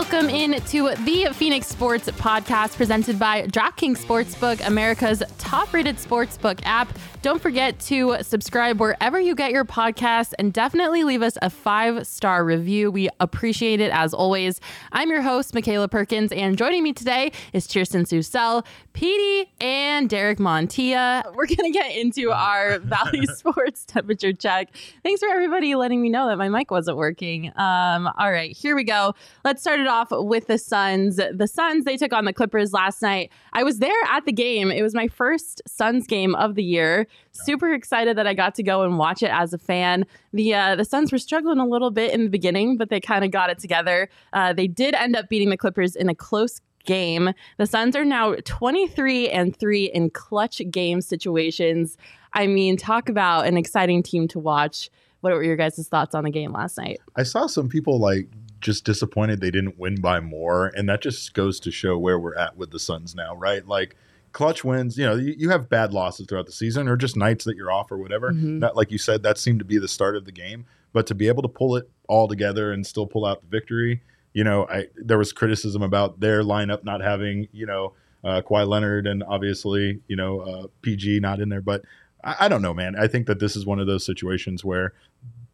Welcome in to the Phoenix Sports Podcast presented by DraftKings Sportsbook, America's top rated sportsbook app. Don't forget to subscribe wherever you get your podcasts and definitely leave us a five star review. We appreciate it as always. I'm your host, Michaela Perkins, and joining me today is Kirsten Susel, Petey, and Derek Montilla. We're going to get into our Valley Sports temperature check. Thanks for everybody letting me know that my mic wasn't working. Um, all right, here we go. Let's start it off with the Suns. The Suns, they took on the Clippers last night. I was there at the game. It was my first Suns game of the year. Super excited that I got to go and watch it as a fan. The uh, the Suns were struggling a little bit in the beginning, but they kind of got it together. Uh, they did end up beating the Clippers in a close game. The Suns are now 23 and 3 in clutch game situations. I mean, talk about an exciting team to watch. What were your guys' thoughts on the game last night? I saw some people like just disappointed they didn't win by more, and that just goes to show where we're at with the Suns now, right? Like clutch wins, you know, you, you have bad losses throughout the season or just nights that you're off or whatever. Mhm. That, like you said, that seemed to be the start of the game. But to be able to pull it all together and still pull out the victory, you know, I there was criticism about their lineup not having, you know, uh, Kawhi Leonard and obviously, you know, uh, PG not in there. But I, I don't know, man. I think that this is one of those situations where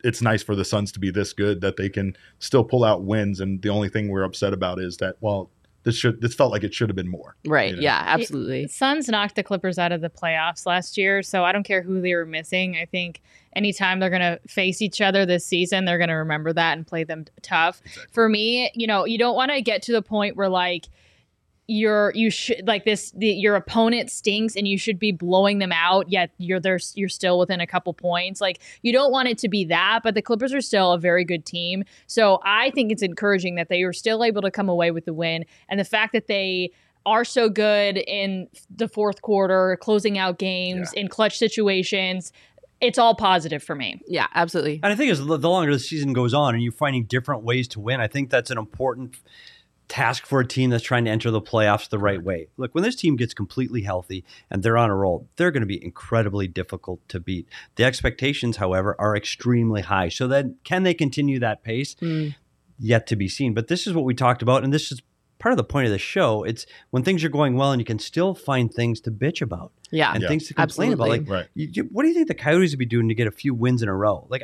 it's nice for the Suns to be this good that they can still pull out wins. And the only thing we're upset about is that, well, this should this felt like it should have been more. Right. You know? Yeah, absolutely. Suns knocked the Clippers out of the playoffs last year, so I don't care who they were missing. I think anytime they're going to face each other this season, they're going to remember that and play them tough. For me, you know, you don't want to get to the point where like you're you should like this the, your opponent stinks and you should be blowing them out yet you're there you're still within a couple points. Like you don't want it to be that but the clippers are still a very good team. So i think it's encouraging that they were still able to come away with the win. And the fact that they are so good in the fourth quarter closing out games in clutch situations it's all positive for me. Yeah, absolutely. And I think as the the longer the season goes on and you're finding different ways to win, I think that's an important task for a team that's trying to enter the playoffs the right way. Look, when this team gets completely healthy and they're on a roll, they're going to be incredibly difficult to beat. The expectations, however, are extremely high. So then can they continue that pace? Mm. Yet to be seen. But this is what we talked about, and this is part of the point of the show. It's when things are going well and you can still find things to bitch about Yeah. and Yeah. things to complain about. Like Right. you, you- what do you think the Coyotes would be doing to get a few wins in a row? Like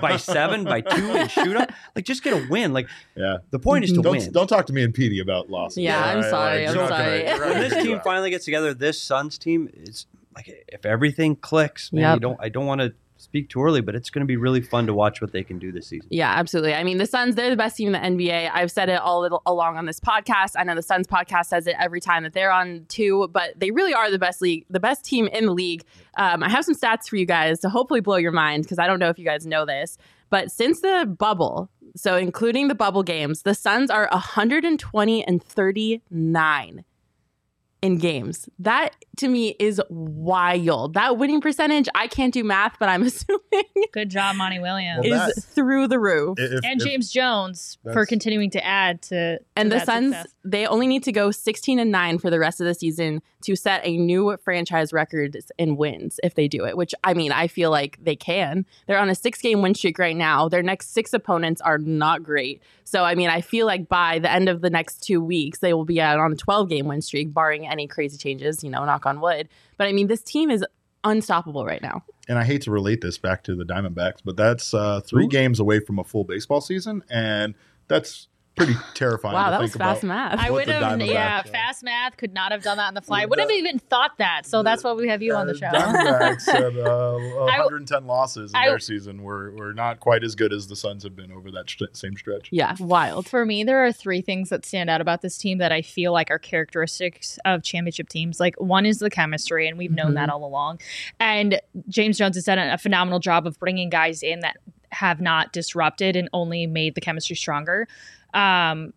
by seven, by two, and shoot up? Like just get a win. Like Yeah. the point is to Don't win. don't talk to me and Petey about losses. Yeah, I'm All right? sorry, Like, I'm sorry. gonna- when this team finally gets together, this Suns team is like if everything clicks, man. Yep. You don't. I don't want to speak too early, but it's going to be really fun to watch what they can do this season. Yeah, absolutely. I mean, the Suns, they're the best team in the NBA. I've said it all along on this podcast. I know the Suns podcast says it every time that they're on too, but they really are the best league, the best team in the league. Um, I have some stats for you guys to hopefully blow your mind because I don't know if you guys know this, but since the bubble, so including the bubble games, the Suns are 120 and 39 in games. That to me is wild. That winning percentage, I can't do math, but I'm assuming good job monty williams Well, is through the roof. If- and if- james jones for continuing to add to, to and the Suns, success. they only need to go 16 and 9 for the rest of the season to set a new franchise record in wins if they do it, which I mean, I feel like they can. They're on a six game win streak right now. Their next six opponents are not great. So, I mean, I feel like by the end of the next two weeks, they will be out on a 12 game win streak, barring any crazy changes, you know, knock on wood. But I mean, this team is unstoppable right now. and I hate to relate this back to the Diamondbacks, but that's uh, three Ooh. games away from a full baseball season, and that's pretty terrifying. Wow, to that think was fast math. I would have, yeah, Diamondbacks fast math could not have done that on the fly. Well, Wouldn't have even thought that. So that's why we have you on the show. Diamondbacks had uh, I- 110 losses in I- their season. Were were not quite as good as the Suns have been over that st- same stretch. yeah, wild. For me, there are three things that stand out about this team that I feel like are characteristics of championship teams. Like one is the chemistry, and we've known Mhm. that all along. And James Jones has done a phenomenal job of bringing guys in that have not disrupted and only made the chemistry stronger. Um,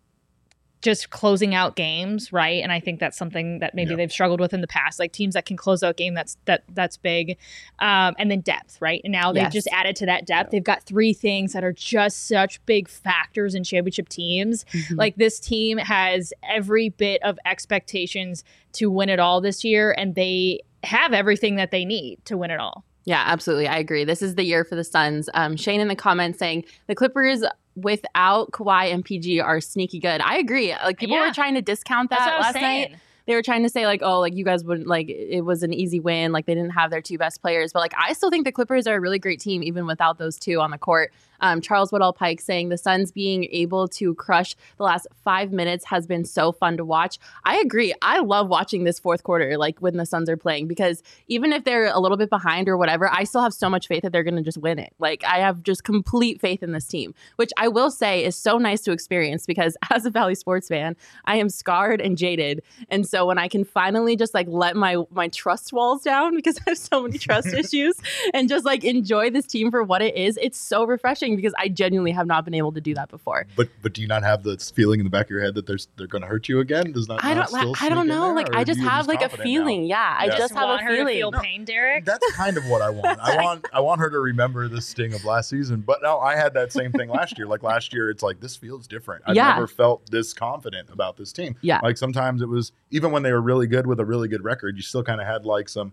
just closing out games, right? And I think that's something that maybe Yeah. they've struggled with in the past, like teams that can close out game. That's that that's big, um, and then depth, right? And now they've just added to that depth. They've got three things that are just such big factors in championship teams. Mhm. Like this team has every bit of expectations to win it all this year, and they have everything that they need to win it all. Yeah, absolutely. I agree. This is the year for the Suns. Um, Shane in the comments saying the Clippers without Kawhi and PG are sneaky good. I agree. Like people Yeah. were trying to discount that what I was last night. They were trying to say like, oh, like you guys wouldn't like it was an easy win. Like they didn't have their two best players, but like I still think the Clippers are a really great team even without those two on the court. Um, Charles Woodall Pike saying the Suns being able to crush the last five minutes has been so fun to watch. I agree. I love watching this fourth quarter, like when the Suns are playing, because even if they're a little bit behind or whatever, I still have so much faith that they're going to just win it. Like I have just complete faith in this team, which I will say is so nice to experience because as a Valley sports fan, I am scarred and jaded. And so when I can finally just like let my my trust walls down because I have so many trust issues and just like enjoy this team for what it is, it's so refreshing because I genuinely have not been able to do that before. But but do you not have this feeling in the back of your head that there's they're going to hurt you again? Does not I don't still I don't know. there, Like I just you have like a confident now? feeling. Yeah, I Yeah. just have want a her to feeling. feel No. pain, Derek. That's kind of what I want. I want I want her to remember the sting of last season. But no, I had that same thing last year. Like last year, it's like this feels different. I've Yeah. never felt this confident about this team. Yeah. Like sometimes it was even when they were really good with a really good record, you still kind of had like some f-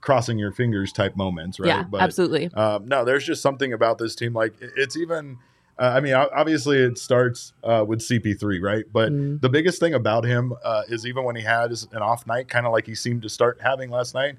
crossing your fingers type moments, right? Yeah, absolutely. Um, no, there's just something about this team. Like it's even. Uh, I mean, obviously, it starts uh, with CP3, right? But Mm. the biggest thing about him uh, is even when he has an off night, kind of like he seemed to start having last night,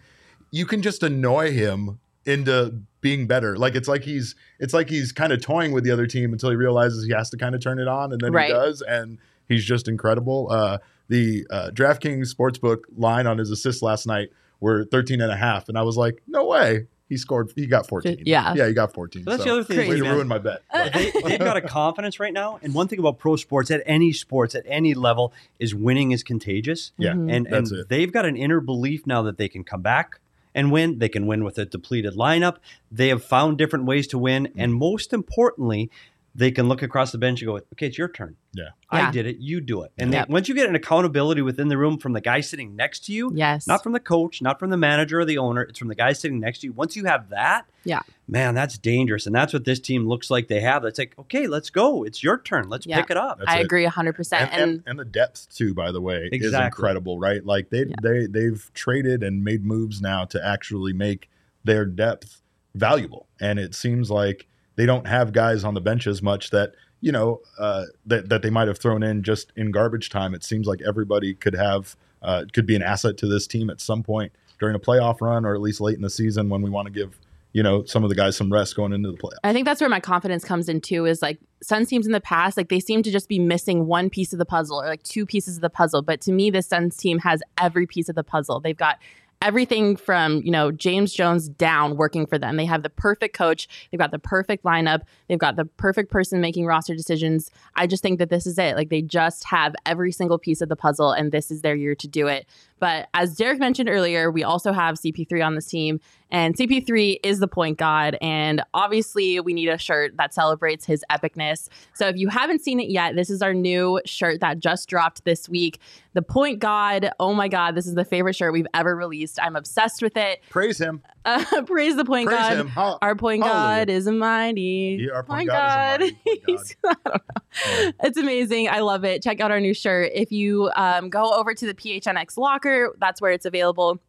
you can just annoy him into being better. Like it's like he's it's like he's kind of toying with the other team until he realizes he has to kind of turn it on, and then Right. he does, and he's just incredible. Uh, the uh, DraftKings Sportsbook line on his assist last night were 13 and a half, and I was like, no way. He scored. He got 14. Yeah. yeah, he got 14. So that's so the other thing. way Crazy. to man. ruin my bet. they, they've got a confidence right now. And one thing about pro sports, at any sports, at any level, is winning is contagious. yeah, Mhm. And, and That's it. they've got an inner belief now that they can come back and win. They can win with a depleted lineup. They have found different ways to win. Mm-hmm. And most importantly, they can look across the bench and go, okay, it's your turn. Yeah. I Yeah. did it. You do it. And Yep. they, once you get an accountability within the room from the guy sitting next to you, Yes. not from the coach, not from the manager or the owner, it's from the guy sitting next to you. Once you have that, Yeah. man, that's dangerous. And that's what this team looks like they have. It's like, okay, let's go. It's your turn. Let's Yeah. pick it up. That's I it. agree 100%. and, and, and the depth too by the way is incredible right like they Yeah. they they've traded and made moves now to actually make their depth valuable and it seems like they don't have guys on the bench as much that you know uh, that that they might have thrown in just in garbage time it seems like everybody could have uh, could be an asset to this team at some point during a playoff run or at least late in the season when we want to give you know some of the guys some rest going into the playoffs I think that's where my confidence comes in too. Is like Suns teams in the past, like they seem to just be missing one piece of the puzzle or like two pieces of the puzzle. But to me, this Suns team has every piece of the puzzle. They've got everything from you know James Jones down working for them. They have the perfect coach. They've got the perfect lineup. They've got the perfect person making roster decisions. I just think that this is it. Like they just have every single piece of the puzzle, and this is their year to do it. But as Derek mentioned earlier, we also have CP3 on this team, and CP3 is the point god. And obviously, we need a shirt that celebrates his epicness. So if you haven't seen it yet, this is our new shirt that just dropped this week. The point god. Oh my god, this is the favorite shirt we've ever released. I'm obsessed with it. praise him Uh, praise the point praise god. Our point god is a mighty. Yeah, our point god is mighty point god. I don't know. It's amazing. I love it. Check out our new shirt. If you um, go over to the PHNX locker, that's where it's available.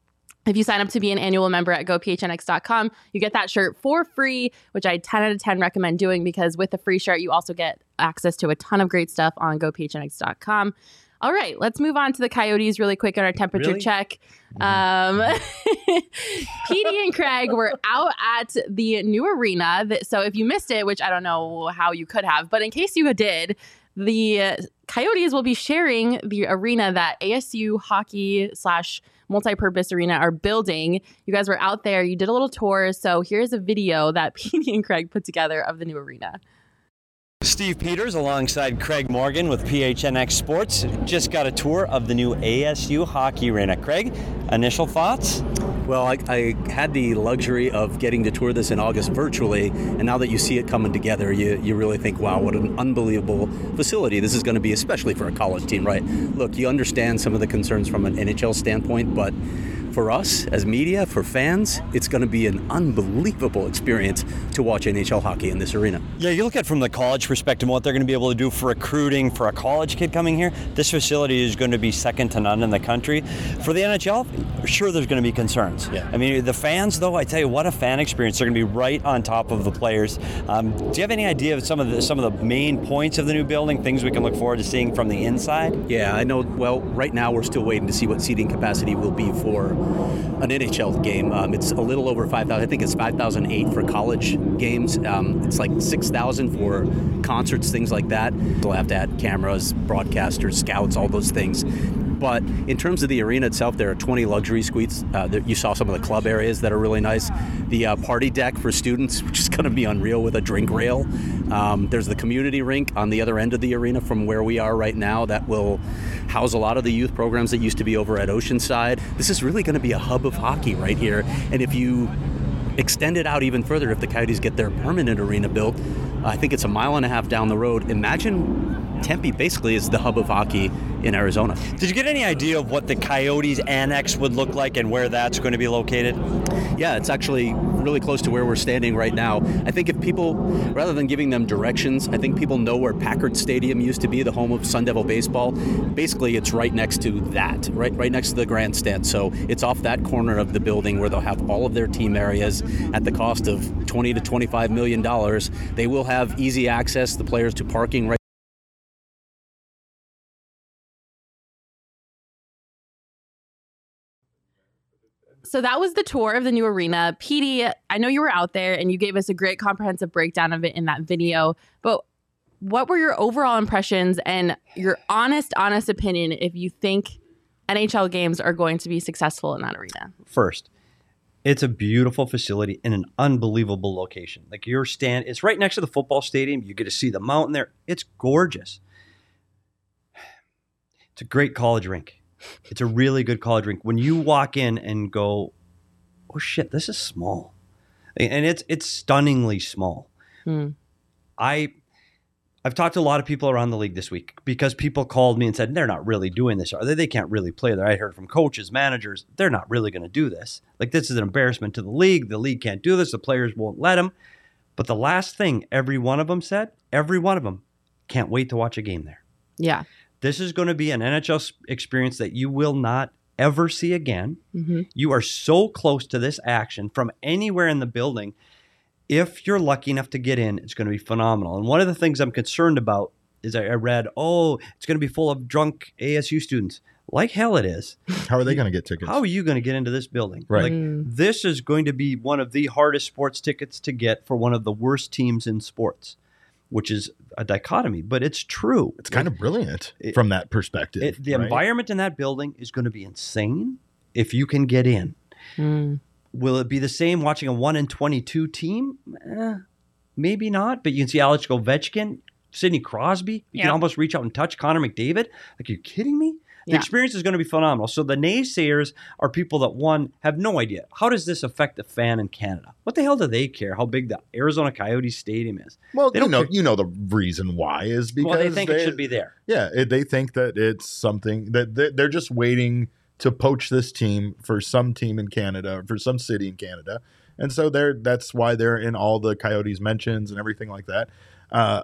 If you sign up to be an annual member at gophnx.com, you get that shirt for free, which I 10 out of 10 recommend doing because with the free shirt, you also get access to a ton of great stuff on gophnx.com. All right, let's move on to the Coyotes really quick on our temperature Really? check. Um, Petey and Craig were out at the new arena. That, so if you missed it, which I don't know how you could have, but in case you did, the Coyotes will be sharing the arena that ASU hockey slash multi-purpose arena are building. You guys were out there. You did a little tour. So here's a video that Petey and Craig put together of the new arena. Steve Peters alongside Craig Morgan with PHNX Sports just got a tour of the new ASU hockey arena. Craig, initial thoughts? Well, I, I had the luxury of getting to tour this in August virtually, and now that you see it coming together, you, you really think, wow, what an unbelievable facility this is going to be, especially for a college team, right? Look, you understand some of the concerns from an NHL standpoint, but for us as media, for fans, it's going to be an unbelievable experience to watch NHL hockey in this arena. Yeah, you look at from the college perspective what they're going to be able to do for recruiting for a college kid coming here. This facility is going to be second to none in the country. For the NHL, sure, there's going to be concerns. Yeah. I mean, the fans, though, I tell you, what a fan experience! They're going to be right on top of the players. Um, do you have any idea of some of the some of the main points of the new building? Things we can look forward to seeing from the inside? Yeah, I know. Well, right now we're still waiting to see what seating capacity will be for an NHL game. Um, it's a little over 5,000. I think it's 5,008 for college games. Um, it's like 6,000 for concerts, things like that. They'll have to add cameras, broadcasters, scouts, all those things. But in terms of the arena itself, there are 20 luxury suites. Uh, you saw some of the club areas that are really nice. The uh, party deck for students, which is going to be unreal with a drink rail. Um, there's the community rink on the other end of the arena from where we are right now that will house a lot of the youth programs that used to be over at Oceanside. This is really going to be a hub of hockey right here. And if you extend it out even further, if the Coyotes get their permanent arena built, I think it's a mile and a half down the road. Imagine Tempe basically is the hub of hockey in Arizona. Did you get any idea of what the Coyotes annex would look like and where that's going to be located? Yeah, it's actually really close to where we're standing right now. I think if people, rather than giving them directions, I think people know where Packard Stadium used to be, the home of Sun Devil baseball. Basically, it's right next to that, right, right next to the grandstand. So it's off that corner of the building where they'll have all of their team areas at the cost of 20 to 25 million dollars. They will have easy access, the players to parking right. So that was the tour of the new arena. Petey, I know you were out there and you gave us a great comprehensive breakdown of it in that video, but what were your overall impressions and your honest, honest opinion if you think NHL games are going to be successful in that arena? First, it's a beautiful facility in an unbelievable location. Like your stand, it's right next to the football stadium. You get to see the mountain there. It's gorgeous. It's a great college rink. It's a really good college rink. When you walk in and go, "Oh shit, this is small," and it's it's stunningly small. Hmm. I I've talked to a lot of people around the league this week because people called me and said they're not really doing this. Are they? They can't really play there. I heard from coaches, managers, they're not really going to do this. Like this is an embarrassment to the league. The league can't do this. The players won't let them. But the last thing every one of them said, every one of them, can't wait to watch a game there. Yeah. This is going to be an NHL experience that you will not ever see again. hmm You are so close to this action from anywhere in the building. If you're lucky enough to get in, it's going to be phenomenal. And one of the things I'm concerned about is I I read, oh, it's going to be full of drunk ASU students. Like hell it is. How are they going to get tickets? How are you going to get into this building? Right. Like Mm. this is going to be one of the hardest sports tickets to get for one of the worst teams in sports, which is a dichotomy, but it's true. it's kind of brilliant It- from that perspective. It, the right? environment in that building is going to be insane if you can get in. Mm. Will it be the same watching a one and twenty-two team? Eh, maybe not. But you can see Alex Ovechkin, Sidney Crosby. You Yeah. can almost reach out and touch Connor McDavid. Like, are you kidding me? The Yeah. experience is going to be phenomenal. So the naysayers are people that one have no idea. How does this affect the fan in Canada? What the hell do they care? How big the Arizona Coyotes Stadium is? Well, They you don't know, care. you know the reason why is because well, they think it should be there. Yeah, it, they think that it's something that they- they're just waiting to poach this team for some team in Canada, for some city in Canada, and so they're that's why they're in all the Coyotes mentions and everything like that. Uh,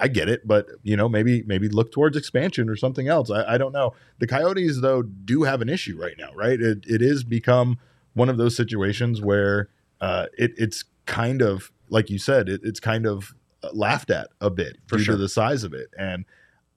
I, get it, but you know, maybe maybe look towards expansion or something else. I, I don't know. The Coyotes though do have an issue right now, right? It it is become one of those situations where uh, it, it's kind of like you said, it, it's kind of laughed at a bit For due sure. to the size of it, and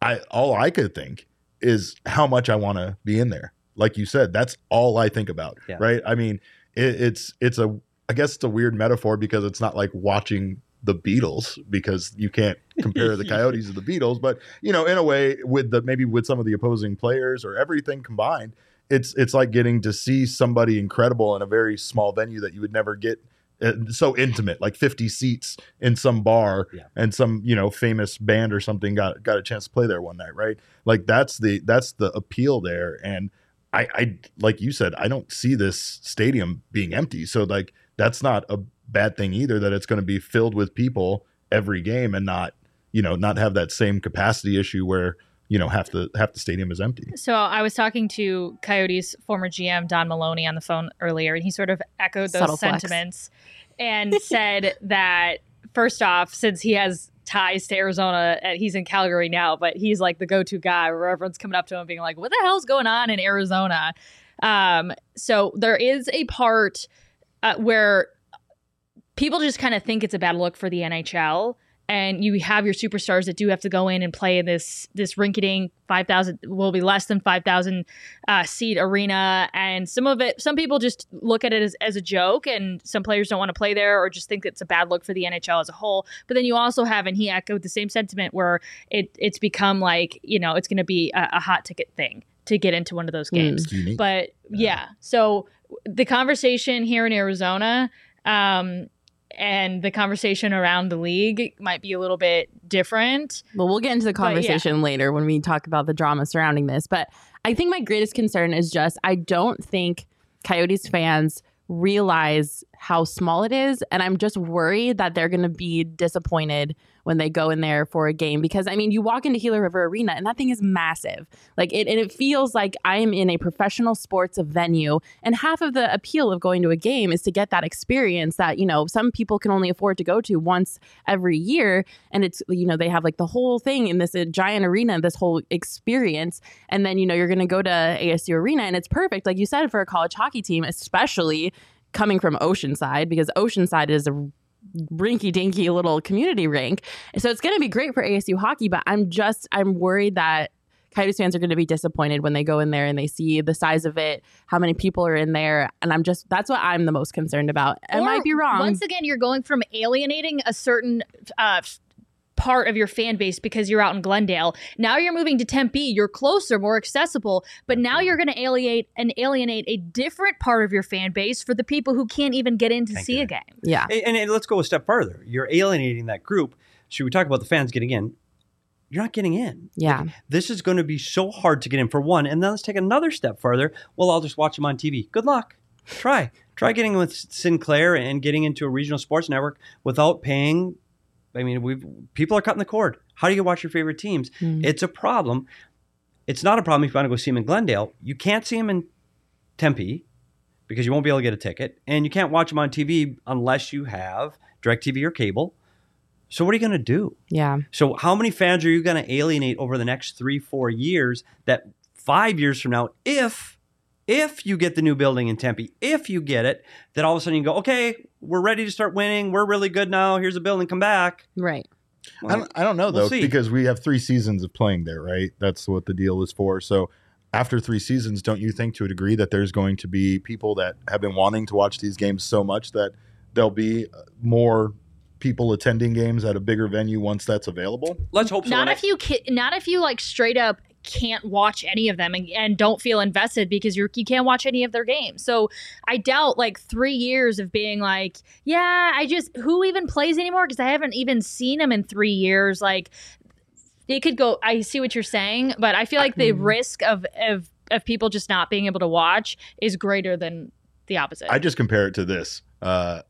I all I could think is how much I want to be in there. Like you said, that's all I think about, Yeah. right? I mean, it, it's it's a I guess it's a weird metaphor because it's not like watching the Beatles because you can't compare the Coyotes to the Beatles, but you know, in a way, with the maybe with some of the opposing players or everything combined, it's it's like getting to see somebody incredible in a very small venue that you would never get uh, so intimate, like 50 seats in some bar, Yeah. and some you know famous band or something got got a chance to play there one night, right? Like that's the that's the appeal there, and I I like you said, I don't see this stadium being empty, so like that's not a bad thing either. That it's going to be filled with people every game and not you know not have that same capacity issue where you know half the half the stadium is empty. So I was talking to Coyotes former GM Don Maloney on the phone earlier, and he sort of echoed those Subtle flex. sentiments and said that first off, since he has ties to Arizona, and he's in Calgary now, but he's like the go-to guy where everyone's coming up to him being like, "What the hell's going on in Arizona?" Um, so there is a part uh, where people just kind of think it's a bad look for the NHL. And you have your superstars that do have to go in and play in this this rinky-dink five thousand will be less than five thousand uh, seat arena, and some of it, some people just look at it as, as a joke, and some players don't want to play there or just think it's a bad look for the NHL as a whole. But then you also have, and he echoed the same sentiment where it it's become like you know it's going to be a, a hot ticket thing to get into one of those games. It's unique. But yeah, so the conversation here in Arizona um, and the conversation around the league might be a little bit different. Well, we'll get into the But, yeah. conversation later when we talk about the drama surrounding this. But I think my greatest concern is just I don't think Coyotes fans realize how small it is. And I'm just worried that they're going to be disappointed when they go in there for a game because I mean, you walk into Gila River Arena and that thing is massive. Like it, and it feels like I am in a professional sports venue. And half of the appeal of going to a game is to get that experience that, you know, some people can only afford to go to once every year. And it's, you know, they have like the whole thing in this uh, giant arena, this whole experience. And then, you know, you're going to go to ASU Arena and it's perfect, like you said, for a college hockey team, especially coming from Oceanside because Oceanside is a rinky dinky little community rink. So it's going to be great for ASU hockey, but I'm just, I'm worried that Coyotes fans are going to be disappointed when they go in there and they see the size of it, how many people are in there. And I'm just, that's what I'm the most concerned about. I might be wrong. Once again, you're going from alienating a certain uh, part of your fan base because you're out in Glendale. Now you're moving to Tempe. You're closer, more accessible. But now you're going to alienate and alienate a different part of your fan base for the people who can't even get in to Can't see get a game. yeah. And, and let's go a step further. You're alienating that group. Should we talk about the fans getting in? You're not getting in. Yeah. This is going to be so hard to get in for one. And then let's take another step further. Well, I'll just watch them on TV. Good luck. Try. Try getting with Sinclair and getting into a regional sports network without paying. I mean, we people are cutting the cord. How do you watch your favorite teams? Mm. It's a problem. It's not a problem if you want to go see them in Glendale. You can't see them in Tempe because you won't be able to get a ticket, and you can't watch them on TV unless you have DirecTV or cable. So what are you going to do? Yeah. So how many fans are you going to alienate over the next three, four years? That five years from now, if if you get the new building in Tempe, if you get it, then all of a sudden you go, okay, we're ready to start winning. We're really good now. Here's a building. Come back. Right. I don't, I don't know We'll though because we have three seasons of playing there, right? That's what the deal is for. So after three seasons, don't you think to a degree that there's going to be people that have been wanting to watch these games so much that there'll be uh, more people attending games at a bigger venue once that's available? Let's hope so. Not And I- if you ki- not if you like straight up can't watch any of them and, and don't feel invested because you're you can't watch any of their games. So I doubt like three years of being like, yeah, I just who even plays anymore because I haven't even seen them in three years. Like it could go. I see what you're saying, but I feel like the Mhm. risk of of of people just not being able to watch is greater than the opposite. I just compare it to this. Uh,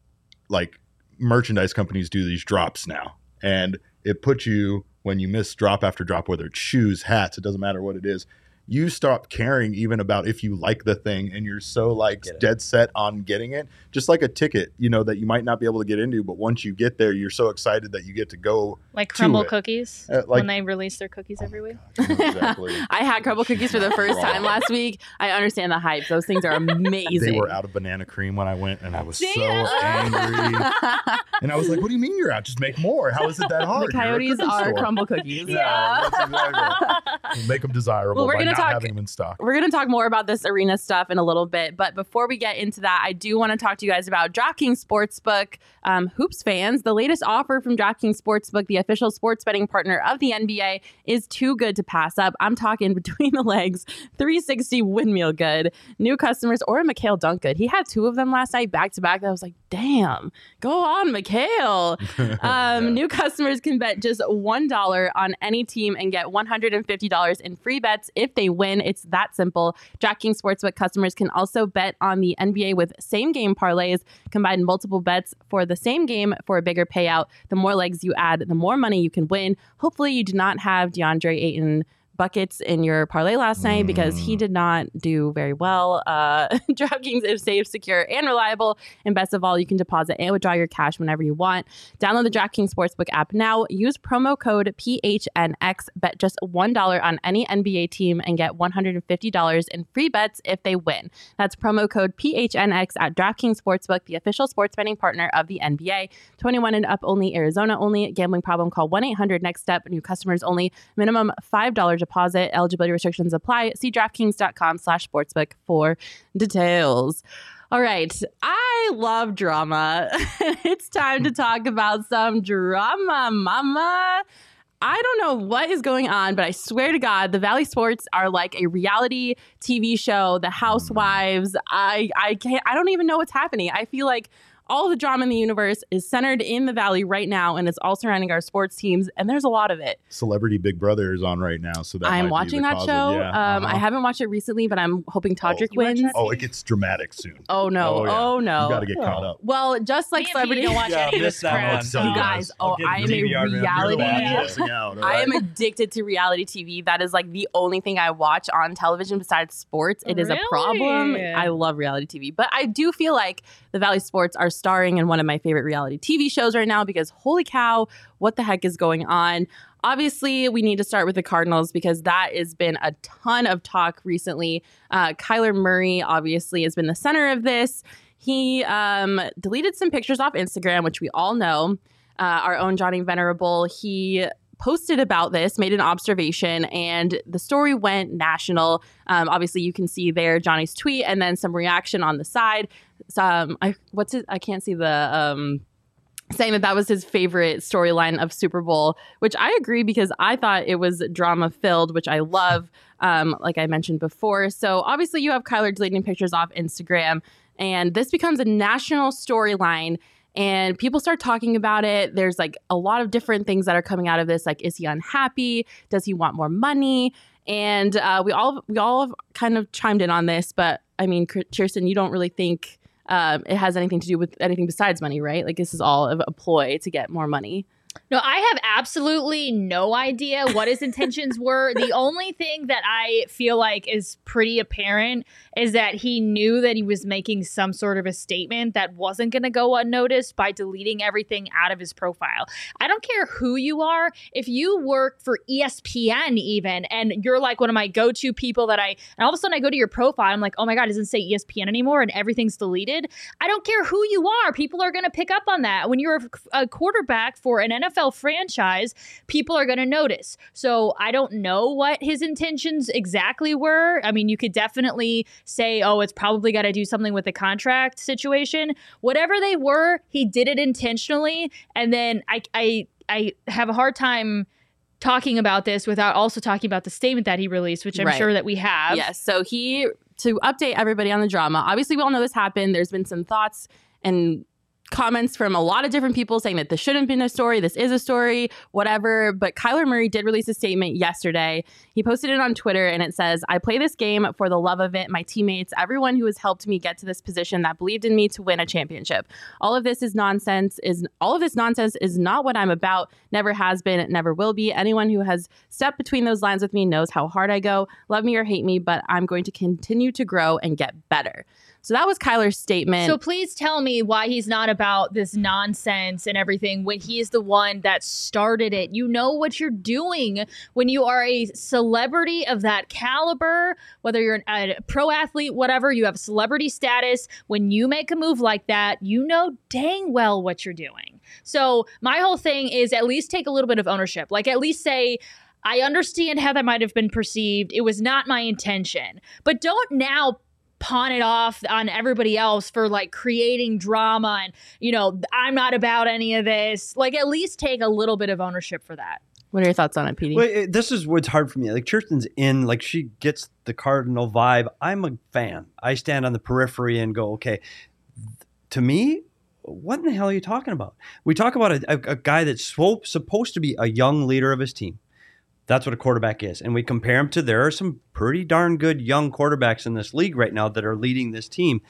like merchandise companies do these drops now, and it puts you when you miss drop after drop, whether it's shoes, hats, it doesn't matter what it is. You stop caring even about if you like the thing, and you're so like dead set on getting it. Just like a ticket, you know that you might not be able to get into, but once you get there, you're so excited that you get to go. like Crumbl cookies Uh, like- when they release their cookies every week. exactly. I had Crumbl cookies for the first time last week. I understand the hype. Those things are amazing. They were out of banana cream when I went, and I was so angry. And I was like, "What do you mean you're out? Just make more. How is it that hard? the coyotes are store." Crumbl cookies. Yeah, that's exactly. Make them desirable Well, we're by gonna talk- having them in stock. We're going to talk more about this arena stuff in a little bit. But before we get into that, I do want to talk to you guys about DraftKings Sportsbook. Um, Hoops fans, the latest offer from DraftKings Sportsbook, the official sports betting partner of the NBA, is too good to pass up. I'm talking between the legs, 360 windmill good. New customers or a Mikal Dunk good. He had two of them last night back to back. I was like, damn, go on, Mikal. Um, Yeah. New customers can bet just $1 on any team and get $150 in free bets if they win. It's that simple. DraftKings Sportsbook customers can also bet on the NBA with same game parlays, combine multiple bets for the same game for a bigger payout. The more legs you add, the more money you can win. Hopefully, you do not have DeAndre Ayton buckets in your parlay last night because he Mm. did not do very well. Uh, DraftKings is safe, secure, and reliable. And best of all, you can deposit and withdraw your cash whenever you want. Download the DraftKings Sportsbook app now. Use promo code PHNX. Bet just $1 on any NBA team and get $150 in free bets if they win. That's promo code PHNX at DraftKings Sportsbook, the official sports betting partner of the NBA. 21 and up only, Arizona only. Gambling problem, call 1 800 NEXT STEP. New customers only. Minimum $5 deposit. Eligibility restrictions apply. See DraftKings.com slash sportsbook for details. All right. I love drama. it's time to talk about some drama, mama. I don't know what is going on, but I swear to God, the Valley Sports are like a reality TV show. The Housewives. I I can't. I don't even know what's happening. I feel like all the drama in the universe is centered in the Valley right now, and it's all surrounding our sports teams. And there's a lot of it. Celebrity Big Brother is on right now, so that I'm be watching the that show. Of, yeah, um, I uh-huh. haven't watched it recently, but I'm hoping Todrick You watch wins. Oh, it gets dramatic soon. Oh no! Oh, yeah. Oh no! You got to get caught up. Well, just like Me celebrity. don't watch any of this crap. You guys, oh, I am a DVR now. You're the reality. one Yeah. out, all I am addicted to reality TV. That is like the only thing I watch on television besides sports. It is a problem. I love reality TV, but I do feel like the Valley Sports are starring in one of my favorite reality TV shows right now because holy cow, what the heck is going on? Obviously, we need to start with the Cardinals because that has been a ton of talk recently. Uh, Kyler Murray obviously has been the center of this. He um, deleted some pictures off Instagram, which we all know. Uh, our own Johnny Venerable, he posted about this, made an observation, and the story went national. Um, obviously, you can see there Johnny's tweet and then some reaction on the side. Some, I what's it? I can't see the um, saying that that was his favorite storyline of Super Bowl, which I agree because I thought it was drama filled, which I love. Um, like I mentioned before. So obviously, you have Kyler deleting pictures off Instagram, and this becomes a national storyline and people start talking about it. There's like a lot of different things that are coming out of this like is he unhappy? Does he want more money? And uh, we all we all have kind of chimed in on this but i mean kirsten you don't really think um, it has anything to do with anything besides money right? Like this is all a ploy to get more money No, I have absolutely no idea what his intentions were. The only thing that I feel like is pretty apparent is that he knew that he was making some sort of a statement that wasn't going to go unnoticed by deleting everything out of his profile. I don't care who you are. If you work for ESPN, even, and you're like one of my go to people that I, and all of a sudden I go to your profile, I'm like, oh my God, it doesn't say ESPN anymore and everything's deleted. I don't care who you are. People are going to pick up on that. When you're a, a quarterback for an NFL franchise, people are going to notice. So I don't know what his intentions exactly were. I mean, you could definitely say, oh, it's probably got to do something with the contract situation. Whatever they were, he did it intentionally. And then I, I, I have a hard time talking about this without also talking about the statement that he released, which I'm Right. sure that we have. Yes. So he to update everybody on the drama. Obviously, we all know this happened. There's been some thoughts and comments from a lot of different people saying that this shouldn't have been a story. This is a story, whatever. But Kyler Murray did release a statement yesterday. He posted it on Twitter and it says, I play this game for the love of it, my teammates, everyone who has helped me get to this position that believed in me to win a championship. All of this is nonsense, is all of this nonsense is not what I'm about, never has been, never will be. Anyone who has stepped between those lines with me knows how hard I go. Love me or hate me, but I'm going to continue to grow and get better. So that was Kyler's statement. So please tell me why he's not about this nonsense and everything when he is the one that started it. You know what you're doing when you are a celebrity of that caliber, whether you're a pro athlete, whatever, you have celebrity status. When you make a move like that, you know dang well what you're doing. So my whole thing is at least take a little bit of ownership. Like at least say, I understand how that might have been perceived. It was not my intention. But don't now pawn it off on everybody else for like creating drama and you know i'm not about any of this like at least take a little bit of ownership for that what are your thoughts on it, PD? Well, it, this is what's hard for me. Like Kirsten's in, like she gets the Cardinal vibe. I'm a fan. I stand on the periphery and go, okay. To me, what in the hell are you talking about? We talk about a, a, a guy that's so, supposed to be a young leader of his team. That's what a quarterback is. And we compare him to there are some pretty darn good young quarterbacks in this league right now that are leading this team.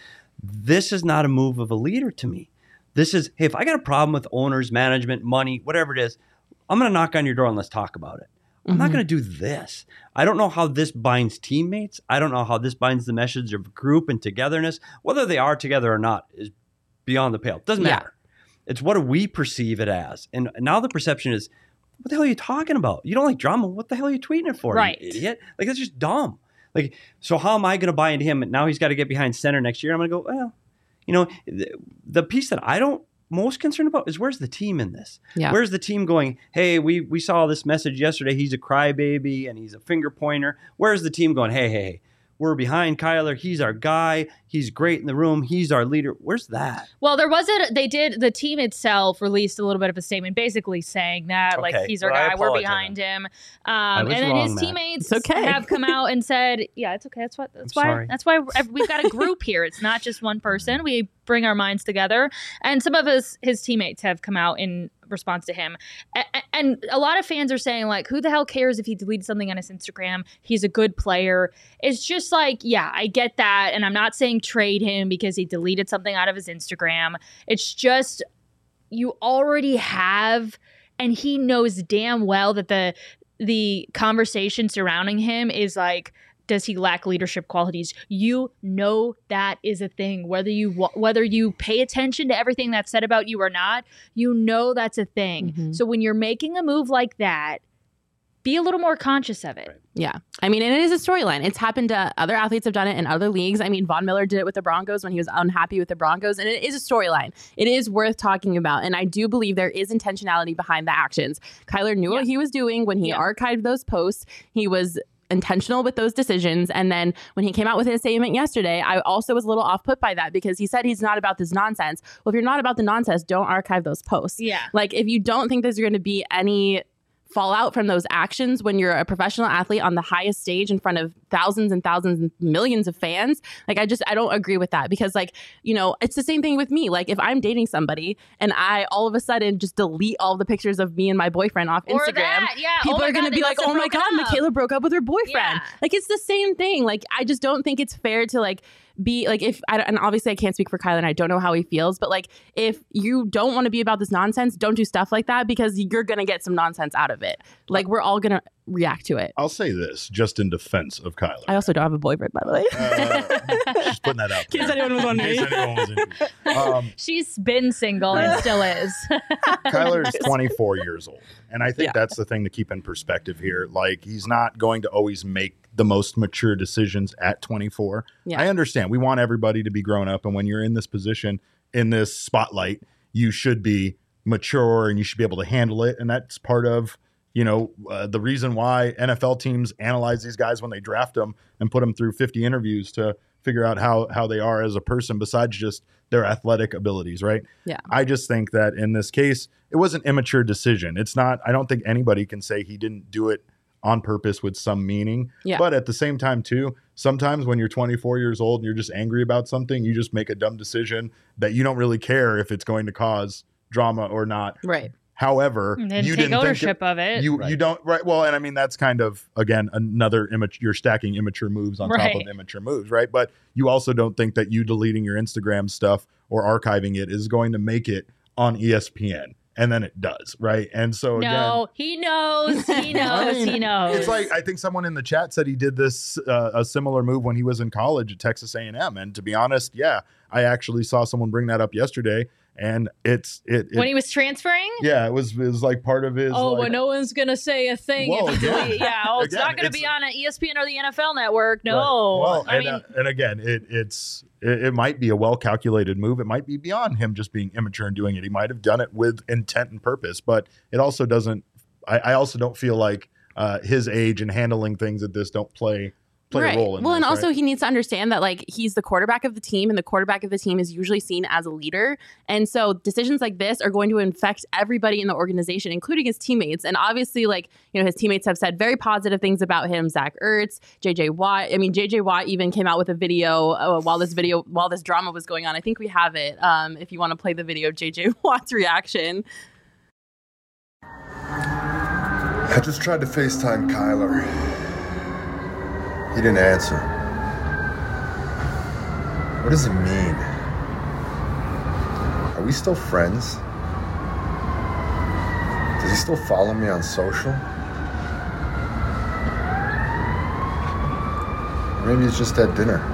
This is not a move of a leader to me. This is, hey, if I got a problem with owners, management, money, whatever it is, I'm going to knock on your door and let's talk about it. I'm not Mhm. going to do this. I don't know how this binds teammates. I don't know how this binds the message of group and togetherness. Whether they are together or not is beyond the pale. It Doesn't Yeah. matter. It's what do we perceive it as? And now the perception is, what the hell are you talking about? You don't like drama. What the hell are you tweeting it for? Right. idiot. Like that's just dumb. Like, so how am I going to buy into him? And now he's got to get behind center next year. I'm going to go, well, you know, the, the piece that I don't most concerned about is where's the team in this? Yeah. Where's the team going? Hey, we we saw this message yesterday. He's a crybaby and he's a finger pointer. Where's the team going? Hey, hey, hey, we're behind Kyler. He's our guy. He's great in the room. He's our leader. Where's that? Well, there wasn't. They did. The team itself released a little bit of a statement, basically saying that like he's our well, guy. We're behind him. Um, and then wrong, his Matt. teammates okay. have come out and said, "Yeah, it's okay. That's what. That's I'm why. sorry. That's why we've got a group here. It's not just one person. We bring our minds together." And some of his his teammates have come out in response to him, A- and a lot of fans are saying like, "Who the hell cares if he deleted something on his Instagram? He's a good player." It's just like, yeah, I get that, and I'm not saying trade him because he deleted something out of his Instagram. It's just you already have and he knows damn well that the the conversation surrounding him is like does he lack leadership qualities you know that is a thing whether you whether you pay attention to everything that's said about you or not you know that's a thing Mhm. so when you're making a move like that be a little more conscious of it Yeah. I mean, and it is a storyline. It's happened to other athletes have done it in other leagues. I mean, Von Miller did it with the Broncos when he was unhappy with the Broncos, and it is a storyline. It is worth talking about. And I do believe there is intentionality behind the actions. Kyler knew what he was doing when he Yeah. archived those posts. He was intentional with those decisions. And then when he came out with his statement yesterday, I also was a little off put by that because he said he's not about this nonsense. Well, if you're not about the nonsense, don't archive those posts. yeah Like if you don't think there's going to be any fallout from those actions when you're a professional athlete on the highest stage in front of thousands and thousands and millions of fans, like I just I don't agree with that because like, you know, it's the same thing with me. Like if I'm dating somebody and I all of a sudden just delete all the pictures of me and my boyfriend off or Instagram, that yeah oh people oh are going to be like, "Oh my god, up." Michaela broke up with her boyfriend." Yeah. Like it's the same thing. Like I just don't think it's fair to like be like if I and obviously I can't speak for Kyler and I don't know how he feels, but like if you don't want to be about this nonsense, don't do stuff like that because you're going to get some nonsense out of it. Like we're all going to react to it. I'll say this just in defense of Kyler. I also don't have a boyfriend by the way. Uh, just putting that out. In case there. anyone was wondering. In case anyone was interested. Um, she's been single and still is Kyler is 24 years old. And I think Yeah. that's the thing to keep in perspective here. Like, he's not going to always make the most mature decisions at 24. Yeah. I understand. We want everybody to be grown up. And when you're in this position, in this spotlight, you should be mature and you should be able to handle it. And that's part of, you know, uh, the reason why NFL teams analyze these guys when they draft them and put them through 50 interviews to figure out how how they are as a person besides just their athletic abilities, right? Yeah. I just think that in this case, it was an immature decision. It's not I don't think anybody can say he didn't do it on purpose with some meaning. Yeah. But at the same time too, sometimes when you're 24 years old and you're just angry about something, you just make a dumb decision that you don't really care if it's going to cause drama or not. right. However, and then you take didn't think ownership it, of it you you don't right well and i mean that's kind of again another immature you're stacking immature moves on top of immature moves right but you also don't think that you deleting your instagram stuff or archiving it is going to make it on espn and then it does right? And so again no he knows he knows I mean, he knows. It's like I think someone in the chat said he did this uh, a similar move when he was in college at Texas A&M, and to be honest, yeah, I actually saw someone bring that up yesterday, and it's it, it when he was transferring yeah, it was it was like part of his. Oh, like, well, no one's gonna say a thing Whoa, you Yeah, oh, it's Again, not gonna it's- be on an ESPN or the NFL Network. Right. No, Well, I and, mean, uh, and again, it, it's it, it might be a well calculated move. It might be beyond him just being immature and doing it. He might have done it with intent and purpose, but it also doesn't. I, I also don't feel like uh, his age and handling things at this don't play play right. a role in well, this, and also right? he needs to understand that like he's the quarterback of the team, and the quarterback of the team is usually seen as a leader. And so decisions like this are going to infect everybody in the organization, including his teammates. And obviously, like you know, his teammates have said very positive things about him. Zach Ertz, JJ Watt. I mean, JJ Watt even came out with a video uh, while this video while this drama was going on. I think we have it. Um, if you want to play the video, of JJ Watt's reaction. I just tried to FaceTime Kyler. He didn't answer. What does it mean? Are we still friends? Does he still follow me on social? Or maybe it's just at dinner.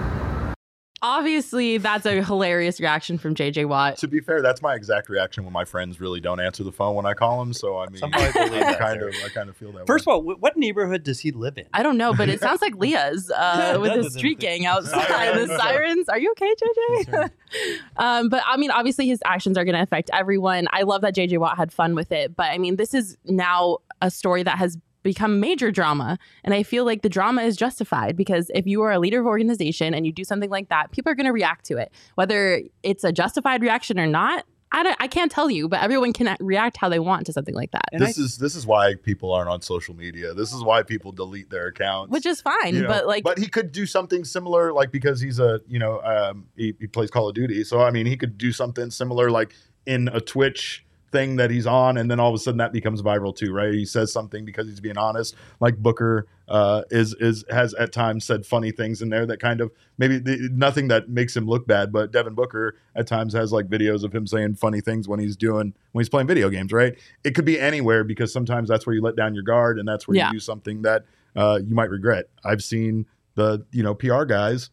Obviously, that's a hilarious reaction from JJ Watt. To be fair, that's my exact reaction when my friends really don't answer the phone when I call them. So I mean, Somehow I believe that, kind of, I kind of feel that. First way. of all, what neighborhood does he live in? I don't know, but it sounds like Leah's uh, it with does the with the- street gang outside. the Sirens. sirens. Are you okay, JJ? um, but I mean, obviously, his actions are going to affect everyone. I love that JJ Watt had fun with it, but I mean, this is now a story that has become major drama and i feel like the drama is justified because if you are a leader of organization and you do something like that people are going to react to it whether it's a justified reaction or not I, don't, I can't tell you but everyone can react how they want to something like that And this is this is why people aren't on social media. This is why people delete their accounts. which is fine you know, but like but he could do something similar, like because he's a, you know, um, he, he plays Call of Duty. So I mean, he could do something similar, like in a Twitch thing that he's on, and then all of a sudden that becomes viral too, right? He says something because he's being honest, like Booker uh, is is has at times said funny things in there that kind of maybe the, nothing that makes him look bad, but Devin Booker at times has like videos of him saying funny things when he's doing when he's playing video games, right? It could be anywhere because sometimes that's where you let down your guard, and that's where Yeah. you do something that uh, you might regret. I've seen the you know PR guys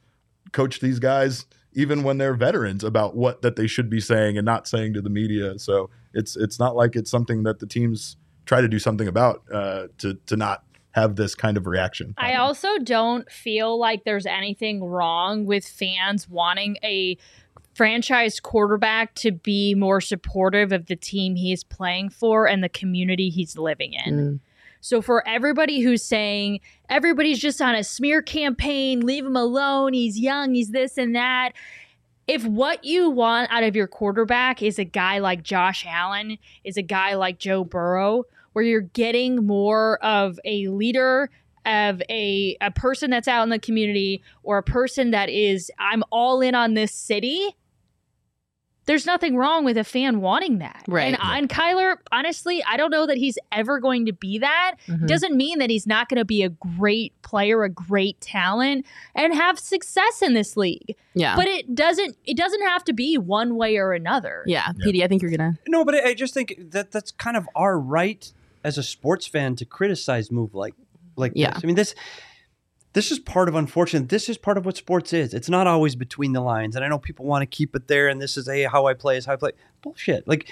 coach these guys even when they're veterans about what that they should be saying and not saying to the media. So it's it's not like it's something that the teams try to do something about uh, to to not have this kind of reaction. I also don't feel like there's anything wrong with fans wanting a franchise quarterback to be more supportive of the team he's playing for and the community he's living in. Mm. So for everybody who's saying everybody's just on a smear campaign, leave him alone, he's young, he's this and that. If what you want out of your quarterback is a guy like Josh Allen, is a guy like Joe Burrow, where you're getting more of a leader of a a person that's out in the community or a person that is I'm all in on this city, there's nothing wrong with a fan wanting that. Right. And, and Kyler, honestly, I don't know that he's ever going to be that. Mhm. Doesn't mean that he's not going to be a great player, a great talent, and have success in this league. yeah But it doesn't it doesn't have to be one way or another. yeah Yeah. PD, i think you're gonna No, but I I just think that that's kind of our right as a sports fan to criticize move like like Yeah. this. I mean this this is part of unfortunate. This is part of what sports is. It's not always between the lines, and I know people want to keep it there. And this is hey, how I play is how I play. Bullshit. Like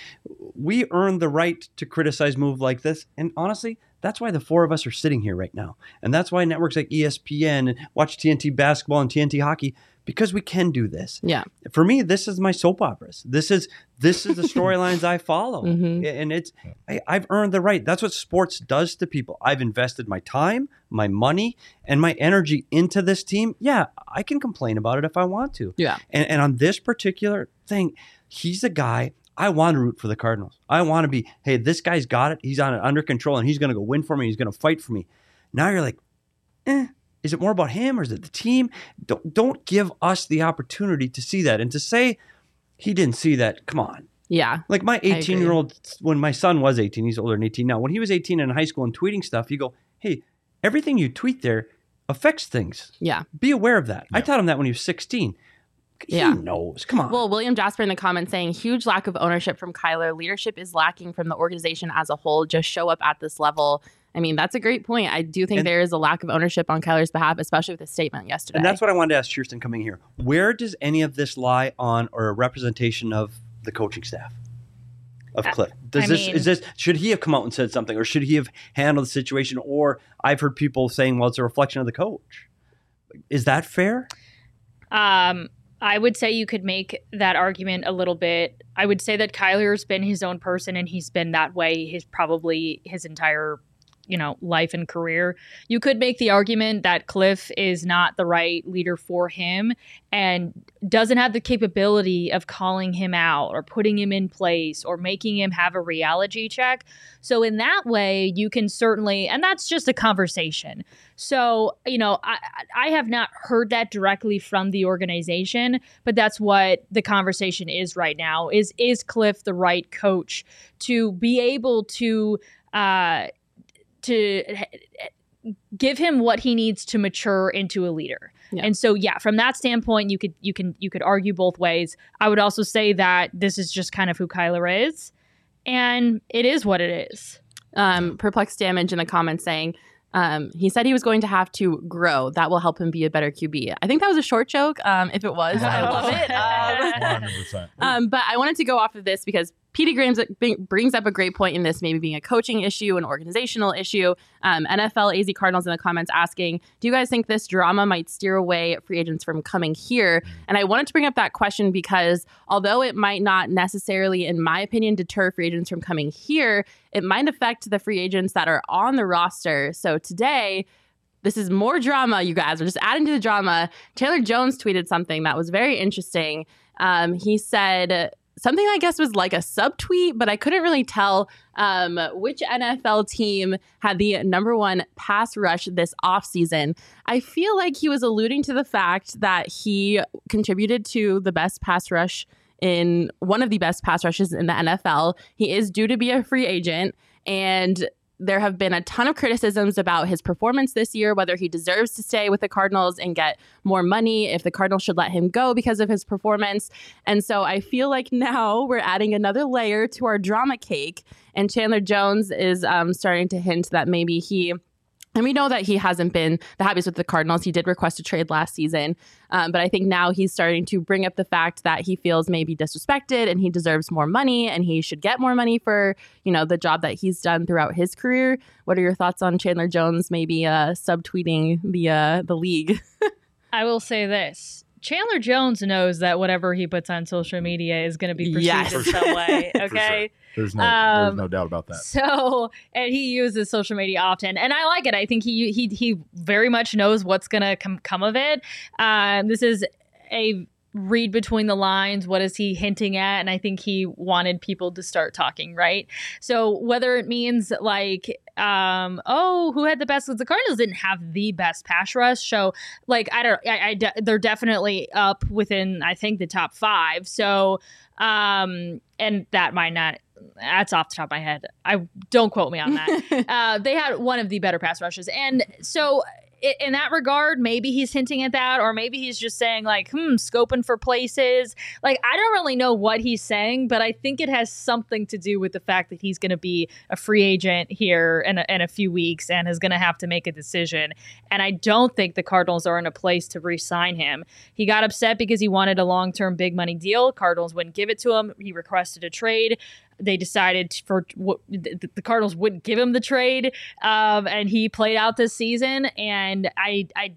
we earn the right to criticize move like this, and honestly, that's why the four of us are sitting here right now, and that's why networks like ESPN and watch TNT basketball and TNT hockey because we can do this yeah for me this is my soap operas this is this is the storylines i follow Mhm. and it's I, i've earned the right that's what sports does to people i've invested my time my money and my energy into this team yeah i can complain about it if i want to Yeah. and, and on this particular thing he's a guy I want to root for the Cardinals. I want to be, hey, this guy's got it. He's on it under control and he's going to go win for me. He's going to fight for me. Now you're like, eh, is it more about him or is it the team? Don't, don't give us the opportunity to see that. And to say he didn't see that, come on. yeah Like my 18 year old, when my son was 18, he's older than 18 now. When he was 18 in high school and tweeting stuff, you go, hey, everything you tweet there affects things. yeah Be aware of that. I taught him that when he was 16. Yeah. He knows. Come on. Well, William Jasper in the comments saying huge lack of ownership from Kyler. Leadership is lacking from the organization as a whole. Just show up at this level. I mean, that's a great point. I do think And- there is a lack of ownership on Kyler's behalf, especially with the statement yesterday. And that's what I wanted to ask Kirsten coming here. Where does any of this lie on or a representation of the coaching staff of Kliff? Does I this mean- is this should he have come out and said something, or should he have handled the situation? Or I've heard people saying, well, it's a reflection of the coach. Is that fair? Um, I would say you could make that argument a little bit. I would say that Kyler's been his own person and he's been that way his probably his entire you know life and career. You could make the argument that Kliff is not the right leader for him and doesn't have the capability of calling him out or putting him in place or making him have a reality check. So in that way, you can certainly and that's just a conversation. So, you know, I, I have not heard that directly from the organization, but that's what the conversation is right now. Is is Kliff the right coach to be able to uh, to give him what he needs to mature into a leader? Yeah. And so, yeah, from that standpoint, you could you can you could argue both ways. I would also say that this is just kind of who Kyler is, and it is what it is. um, perplexed damage in the comments saying Um, he said he was going to have to grow. That will help him be a better QB. I think that was a short joke. Um, if it was, I love it. Um, 100%. um, but I wanted to go off of this because Petey Graham brings up a great point in this, maybe being a coaching issue, an organizational issue. Um, NFL AZ Cardinals in the comments asking, do you guys think this drama might steer away free agents from coming here? And I wanted to bring up that question because although it might not necessarily, in my opinion, deter free agents from coming here, it might affect the free agents that are on the roster. So today, this is more drama, you guys. We're just adding to the drama. Taylor Jones tweeted something that was very interesting. Um, he said, something I guess was like a subtweet, but I couldn't really tell um, which NFL team had the number one pass rush this offseason. I feel like he was alluding to the fact that he contributed to the best pass rush in one of the best pass rushes in the NFL. He is due to be a free agent. And there have been a ton of criticisms about his performance this year, whether he deserves to stay with the Cardinals and get more money, if the Cardinals should let him go because of his performance. And so I feel like now we're adding another layer to our drama cake. And Chandler Jones is um, starting to hint that maybe he and we know that he hasn't been the happiest with the Cardinals. He did request a trade last season. Um, but I think now he's starting to bring up the fact that he feels maybe disrespected and he deserves more money and he should get more money for, you know, the job that he's done throughout his career. What are your thoughts on Chandler Jones maybe uh, subtweeting the uh, the league? I will say this. Chandler Jones knows that whatever he puts on social media is going to be perceived Yes. in some way. Okay. There's no, Um, there's no doubt about that. So, and he uses social media often, and I like it. I think he he he very much knows what's gonna come come of it. Um, this is a read between the lines. What is he hinting at? And I think he wanted people to start talking, right? So whether it means like, um, oh, who had the best? Because the Cardinals didn't have the best pass rush. So like, I don't, I, I de- they're definitely up within, I think, the top five. So, um, and that might not that's off the top of my head. I don't quote me on that. uh, they had one of the better pass rushes, and so in that regard, maybe he's hinting at that, or maybe he's just saying like, "Hmm, scoping for places." Like I don't really know what he's saying, but I think it has something to do with the fact that he's going to be a free agent here in a, in a few weeks and is going to have to make a decision. And I don't think the Cardinals are in a place to re-sign him. He got upset because he wanted a long-term big money deal. Cardinals wouldn't give it to him. He requested a trade they decided for what the Cardinals wouldn't give him the trade, um, and he played out this season. And I, I,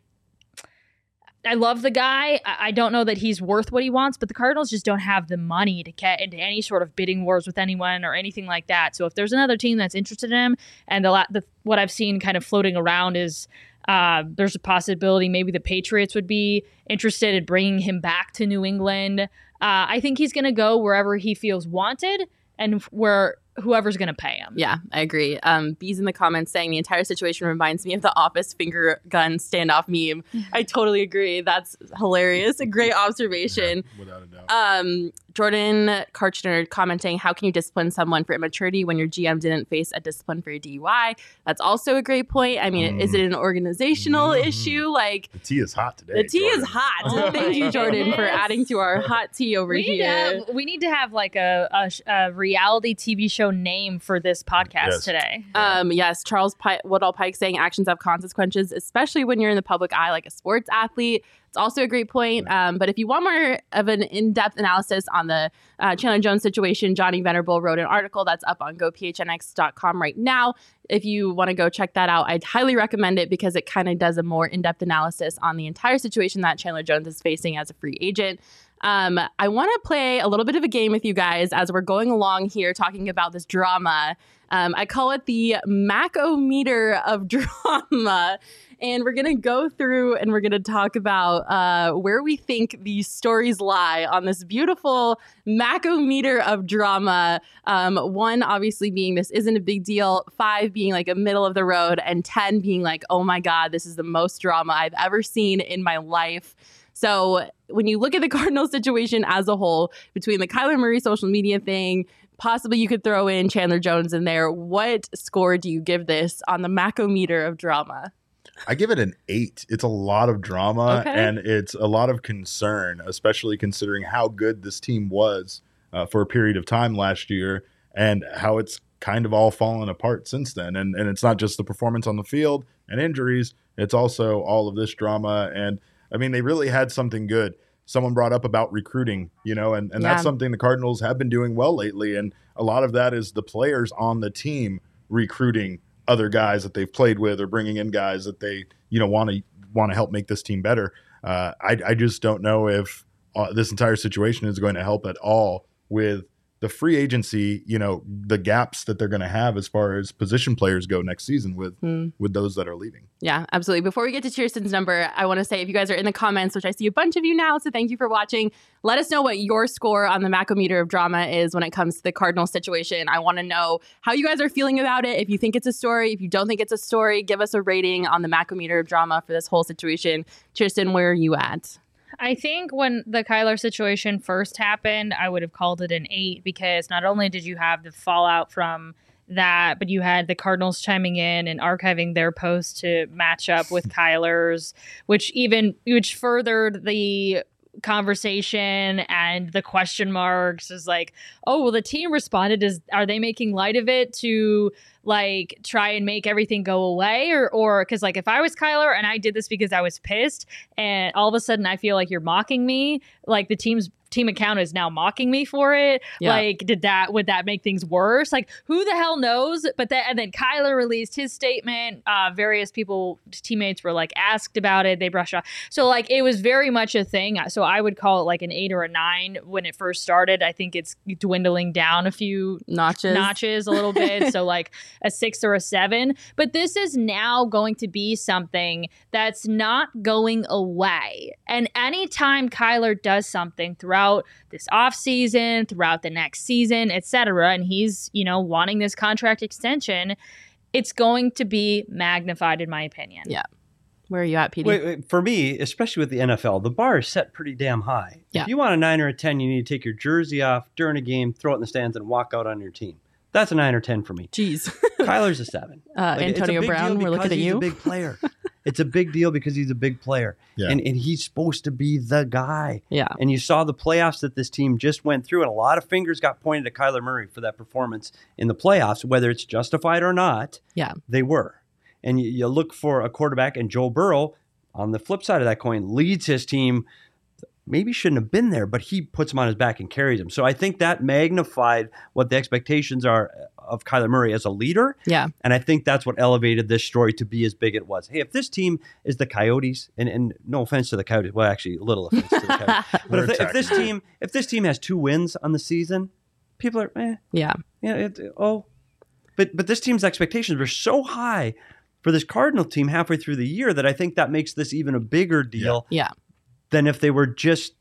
I love the guy. I I don't know that he's worth what he wants, but the Cardinals just don't have the money to get into any sort of bidding wars with anyone or anything like that. So if there's another team that's interested in him, and the, the what I've seen kind of floating around is. Uh, there's a possibility maybe the Patriots would be interested in bringing him back to New England. Uh, I think he's going to go wherever he feels wanted and where whoever's going to pay him. Yeah, I agree. Um, Bees in the comments saying the entire situation reminds me of the Office finger gun standoff meme. I totally agree. That's hilarious. A great observation. Without a doubt. Um, Jordan Karchner commenting, "How can you discipline someone for immaturity when your GM didn't face a discipline for a DUI?" That's also a great point. I mean, is it an organizational Mhm. issue? Like the tea is hot today. the tea is hot. Oh Thank you, Jordan, for adding to our hot tea over We need, here. have, we need to have like a, a, a reality TV show name for this podcast Yes. today. Um, yes, Charles Pi- Woodall Pike saying actions have consequences, especially when you're in the public eye like a sports athlete. It's also a great point. Um, but if you want more of an in depth analysis on the uh, Chandler Jones situation, Johnny Venerable wrote an article that's up on gophnx.com right now. If you want to go check that out, I'd highly recommend it because it kind of does a more in depth analysis on the entire situation that Chandler Jones is facing as a free agent. Um, I want to play a little bit of a game with you guys as we're going along here talking about this drama. Um, I call it the Macometer of drama. And we're going to go through and we're going to talk about uh, where we think these stories lie on this beautiful Macometer of drama. Um, one, obviously, being this isn't a big deal, five being like a middle of the road, and 10 being like, oh my God, this is the most drama I've ever seen in my life. So when you look at the Cardinal situation as a whole, between the Kyler Murray social media thing, possibly you could throw in Chandler Jones in there. What score do you give this on the Macometer of drama? I give it an eight. It's a lot of drama Okay. and it's a lot of concern, especially considering how good this team was uh, for a period of time last year and how it's kind of all fallen apart since then. And and it's not just the performance on the field; and injuries, it's also all of this drama. And I mean, they really had something good. Someone brought up about recruiting, you know, and, and Yeah. that's something the Cardinals have been doing well lately. And a lot of that is the players on the team recruiting other guys that they've played with or bringing in guys that they, you know, want to want to help make this team better. Uh, I, I just don't know if uh, this entire situation is going to help at all with the free agency, you know, the gaps that they're going to have as far as position players go next season with Hmm. with those that are leaving. Yeah, absolutely. Before we get to Kirsten's number, I want to say if you guys are in the comments, which I see a bunch of you now, so thank you for watching. Let us know what your score on the Macometer of drama is when it comes to the Cardinal situation. I want to know how you guys are feeling about it. If you think it's a story, if you don't think it's a story, give us a rating on the Macometer of drama for this whole situation. Cheerson, where are you at? I think when the Kyler situation first happened, I would have called it an eight because not only did you have the fallout from that, but you had the Cardinals chiming in and archiving their post to match up with Kyler's, which even which furthered the conversation and the question marks is like, oh well the team responded. Is are they making light of it to like try and make everything go away? Or or because like if I was Kyler and I did this because I was pissed and all of a sudden I feel like you're mocking me, like the team's team account is now mocking me for it. Yeah. Like, did that would that make things worse? Like, who the hell knows? But then and then Kyler released his statement. Uh, various people, teammates were like asked about it. They brushed off. So like it was very much a thing. So I would call it like an eight or a nine when it first started. I think it's dwindling down a few Notches. notches a little bit. so like a six or a seven. But this is now going to be something that's not going away. And anytime Kyler does something throughout this off season, throughout the next season, etc., and he's, you know, wanting this contract extension, it's going to be magnified in my opinion. Yeah. Where are you at, PD? Wait, wait, for me, especially with the NFL, the bar is set pretty damn high. Yeah. If you want a nine or a ten, you need to take your jersey off during a game, throw it in the stands, and walk out on your team. That's a nine or ten for me. Jeez. Kyler's a seven. Uh, Like, it's a Antonio Brown, we're looking because at he's you. a big player. it's a big deal because he's a big player, Yeah. and and he's supposed to be the guy. yeah. And you saw the playoffs that this team just went through, and a lot of fingers got pointed at Kyler Murray for that performance in the playoffs, whether it's justified or not. Yeah. They were. And you, you look for a quarterback, and Joe Burrow, on the flip side of that coin, leads his team. Maybe shouldn't have been there, but he puts him on his back and carries him. So I think that magnified what the expectations are of Kyler Murray as a leader. Yeah. And I think that's what elevated this story to be as big it was. Hey, if this team is the Coyotes, and, and no offense to the Coyotes, well, actually, a little offense to the Coyotes, but if, the- if this team if this team has two wins on the season, people are eh, yeah. yeah, it, oh, but but this team's expectations were so high for this Cardinal team halfway through the year that I think that makes this even a bigger deal Yeah. Than if they were just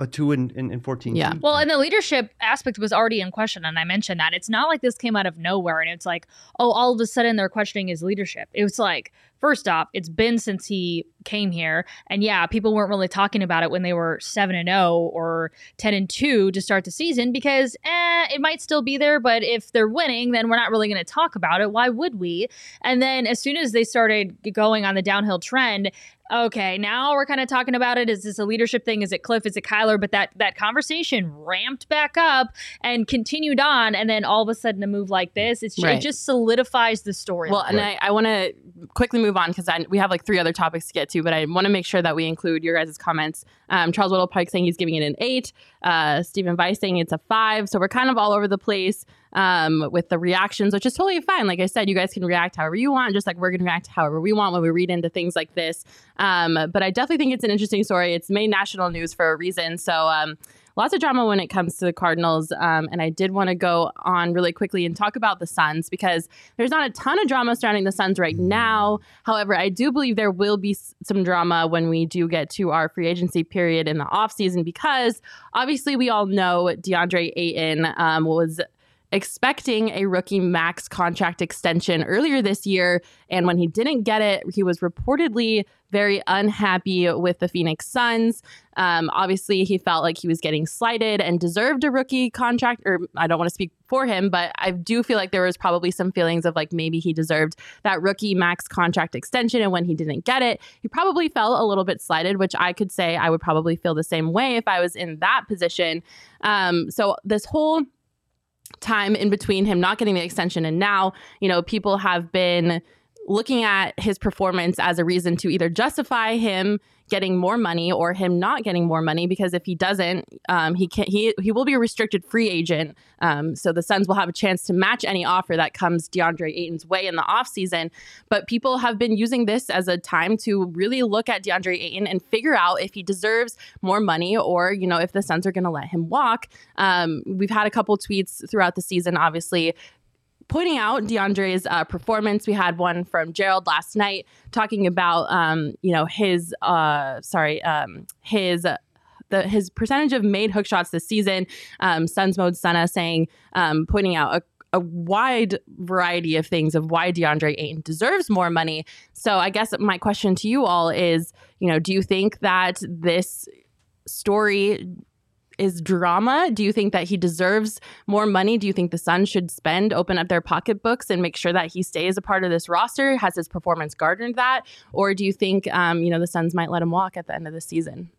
a two and in, in, 14 Yeah. team. Well, and the leadership aspect was already in question, and I mentioned that. It's not like this came out of nowhere and it's like, oh, all of a sudden they're questioning his leadership. It was like, first off, it's been since he came here, and yeah, people weren't really talking about it when they were seven and zero or ten and two to start the season because eh, it might still be there, but if they're winning, then we're not really going to talk about it. Why would we? And then as soon as they started going on the downhill trend, okay, now we're kind of talking about it. Is this a leadership thing? Is it Kliff? Is it Kyler? But that that conversation ramped back up and continued on, and then all of a sudden a move like this, it's Right. it just solidifies the story. Well, and Right. I, I want to quickly move on because we have like three other topics to get to, but I want to make sure that we include your guys' comments. Um, Charles Whittle Pike saying he's giving it an eight. Uh, Stephen Weiss saying it's a five. So we're kind of all over the place um, with the reactions, which is totally fine. Like I said, you guys can react however you want, just like we're going to react however we want when we read into things like this. Um, but I definitely think it's an interesting story. It's made national news for a reason. So, um, lots of drama when it comes to the Cardinals. Um, and I did want to go on really quickly and talk about the Suns because there's not a ton of drama surrounding the Suns right now. However, I do believe there will be some drama when we do get to our free agency period in the offseason because obviously we all know DeAndre Ayton um, was expecting a rookie max contract extension earlier this year. And when he didn't get it, he was reportedly very unhappy with the Phoenix Suns. Um, obviously, he felt like he was getting slighted and deserved a rookie contract. Or I don't want to speak for him, but I do feel like there was probably some feelings of like maybe he deserved that rookie max contract extension. And when he didn't get it, he probably felt a little bit slighted, which I could say I would probably feel the same way if I was in that position. Um, so this whole time in between him not getting the extension and now, you know, people have been looking at his performance as a reason to either justify him getting more money or him not getting more money because if he doesn't um, he can he he will be a restricted free agent. Um, so the Suns will have a chance to match any offer that comes DeAndre Ayton's way in the offseason. But people have been using this as a time to really look at DeAndre Ayton and figure out if he deserves more money or you know if the Suns are going to let him walk. Um, we've had a couple tweets throughout the season obviously pointing out DeAndre's uh, performance. We had one from Gerald last night talking about, um, you know, his, uh, sorry, um, his. Uh, the, his percentage of made hook shots this season, um, Suns Mode Sana saying, um, pointing out a a wide variety of things of why DeAndre Ayton deserves more money. So I guess my question to you all is, you know, do you think that this story is drama? Do you think that he deserves more money? Do you think the Suns should spend, open up their pocketbooks, and make sure that he stays a part of this roster? Has his performance garnered that, or do you think um, you know the Suns might let him walk at the end of the season?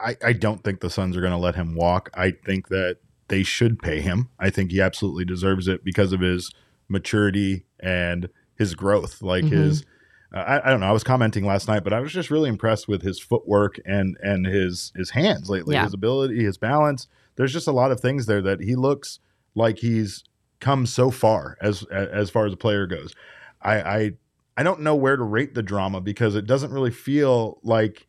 I, I don't think the Suns are going to let him walk. I think that they should pay him. I think he absolutely deserves it because of his maturity and his growth. Like mm-hmm. his uh, I, I, don't know. I was commenting last night, but I was just really impressed with his footwork and and his his hands lately. Yeah. His ability, his balance. There's just a lot of things there that he looks like he's come so far as as far as a player goes. I I, I don't know where to rate the drama because it doesn't really feel like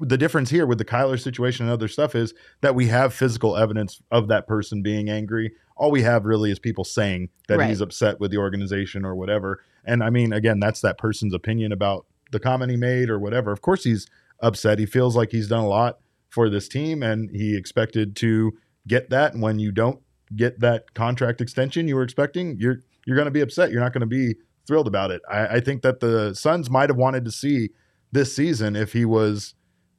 the difference here with the Kyler situation and other stuff is that we have physical evidence of that person being angry. All we have really is people saying that right. he's upset with the organization or whatever. And I mean, again, that's that person's opinion about the comment he made or whatever. Of course, he's upset. He feels like he's done a lot for this team and he expected to get that. And when you don't get that contract extension you were expecting, you're you're going to be upset. You're not going to be thrilled about it. I, I think that the Suns might have wanted to see this season if he was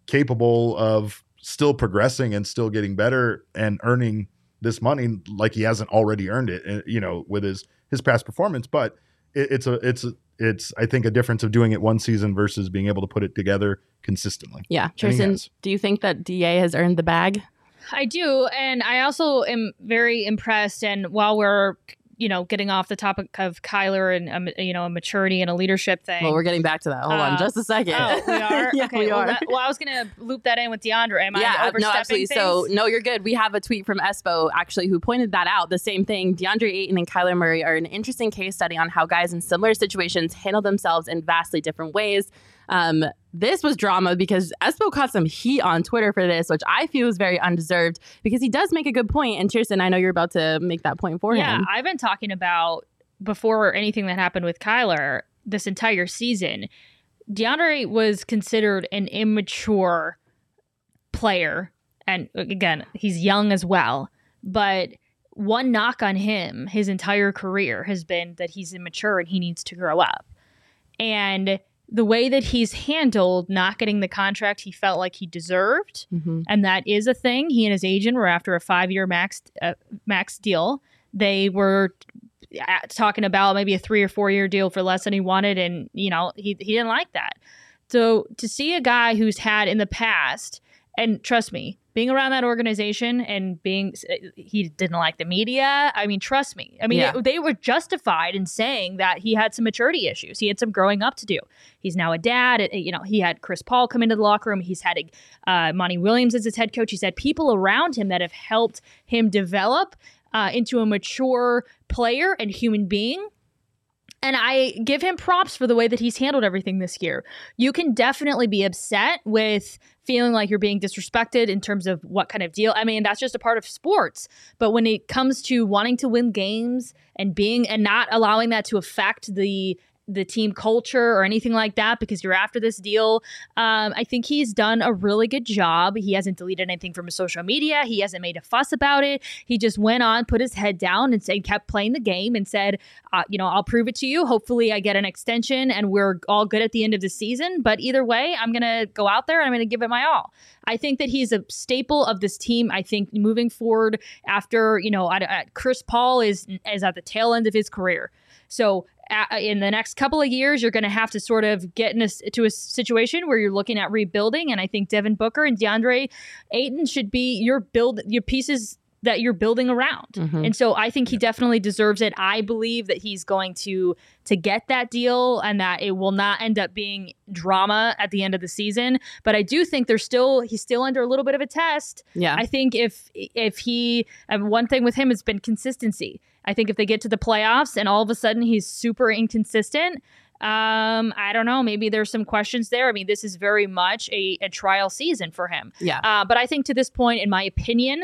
capable of still progressing and still getting better and earning this money like he hasn't already earned it, eh, you know, with his his past performance. But it, it's a it's it's I think a difference of doing it one season versus being able to put it together consistently. Yeah, Tristan, do you think that Da has earned the bag? I do, and I also am very impressed. And while we're you know, getting off the topic of Kyler and um, you know a maturity and a leadership thing. Well, we're getting back to that. Hold uh, on, just a second. Oh, we are. yeah, okay, we well, are. That, well, I was gonna loop that in with DeAndre. Am yeah, I overstepping no, absolutely. Things? So no, you're good. We have a tweet from Espo actually who pointed that out. The same thing. DeAndre Ayton and Kyler Murray are an interesting case study on how guys in similar situations handle themselves in vastly different ways. Um, this was drama because Espo caught some heat on Twitter for this, which I feel is very undeserved because he does make a good point. And Kirsten, I know you're about to make that point for yeah, him. Yeah, I've been talking about before anything that happened with Kyler this entire season. DeAndre was considered an immature player. And again, he's young as well. But one knock on him his entire career has been that he's immature and he needs to grow up. And the way that he's handled not getting the contract he felt like he deserved, mm-hmm. and that is a thing. He and his agent were after a five-year max uh, max deal. They were uh, talking about maybe a three or four-year deal for less than he wanted, and you know he he didn't like that. So to see a guy who's had in the past, and trust me, being around that organization and being he didn't like the media i mean trust me. I mean yeah. they, they, were justified in saying that he had some maturity issues he had some growing up to do. He's now a dad you know he had chris paul come into the locker room he's had uh, monty williams as his head coach he's had people around him that have helped him develop uh, into a mature player and human being and I give him props for the way that he's handled everything this year. You can definitely be upset with feeling like you're being disrespected in terms of what kind of deal. I mean, that's just a part of sports. But when it comes to wanting to win games and being and not allowing that to affect the the team culture or anything like that because you're after this deal. Um, I think he's done a really good job. He hasn't deleted anything from his social media. He hasn't made a fuss about it. He just went on, put his head down, and said, kept playing the game and said, uh, you know, I'll prove it to you. Hopefully, I get an extension and we're all good at the end of the season. But either way, I'm gonna go out there and I'm gonna give it my all. I think that he's a staple of this team. I think moving forward after you know, I, I, Chris Paul is is at the tail end of his career. So in the next couple of years, you're going to have to sort of get in into to a situation where you're looking at rebuilding. And I think Devin Booker and DeAndre Ayton should be your build your pieces that you're building around. Mhm. And so I think he definitely deserves it. I believe that he's going to to get that deal and that it will not end up being drama at the end of the season. But I do think there's still he's still under a little bit of a test. Yeah. I think if if he and one thing with him has been consistency. I think if they get to the playoffs and all of a sudden he's super inconsistent, um, I don't know. Maybe there's some questions there. I mean, this is very much a, a trial season for him. yeah. Uh, but I think to this point, in my opinion,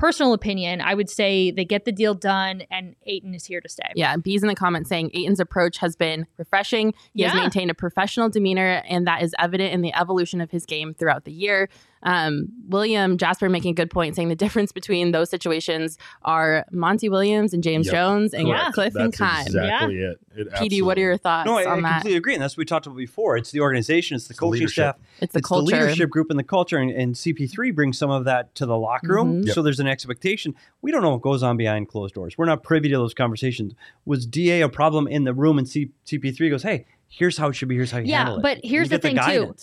personal opinion, I would say they get the deal done and Ayton is here to stay. Yeah, B's in the comments saying Ayton's approach has been refreshing. He has maintained a professional demeanor, and that is evident in the evolution of his game throughout the year. Um, William Jasper making a good point, saying the difference between those situations are Monty Williams and James Yep. Jones and Correct. Kliff and That's Keim. exactly it. It PD, what are your thoughts No, I, I on that? completely agree, and that's what we talked about before. It's the organization, it's the It's coaching leadership. staff, It's the it's culture. the leadership group and the culture, and, and CP3 brings some of that to the locker room. Mhm. Yep. So there's an expectation. We don't know what goes on behind closed doors. We're not privy to those conversations. Was DA a problem in the room, and C- CP3 goes, "Hey, here's how it should be. Here's how you Yeah, handle it." Yeah, but here's You the get thing, too.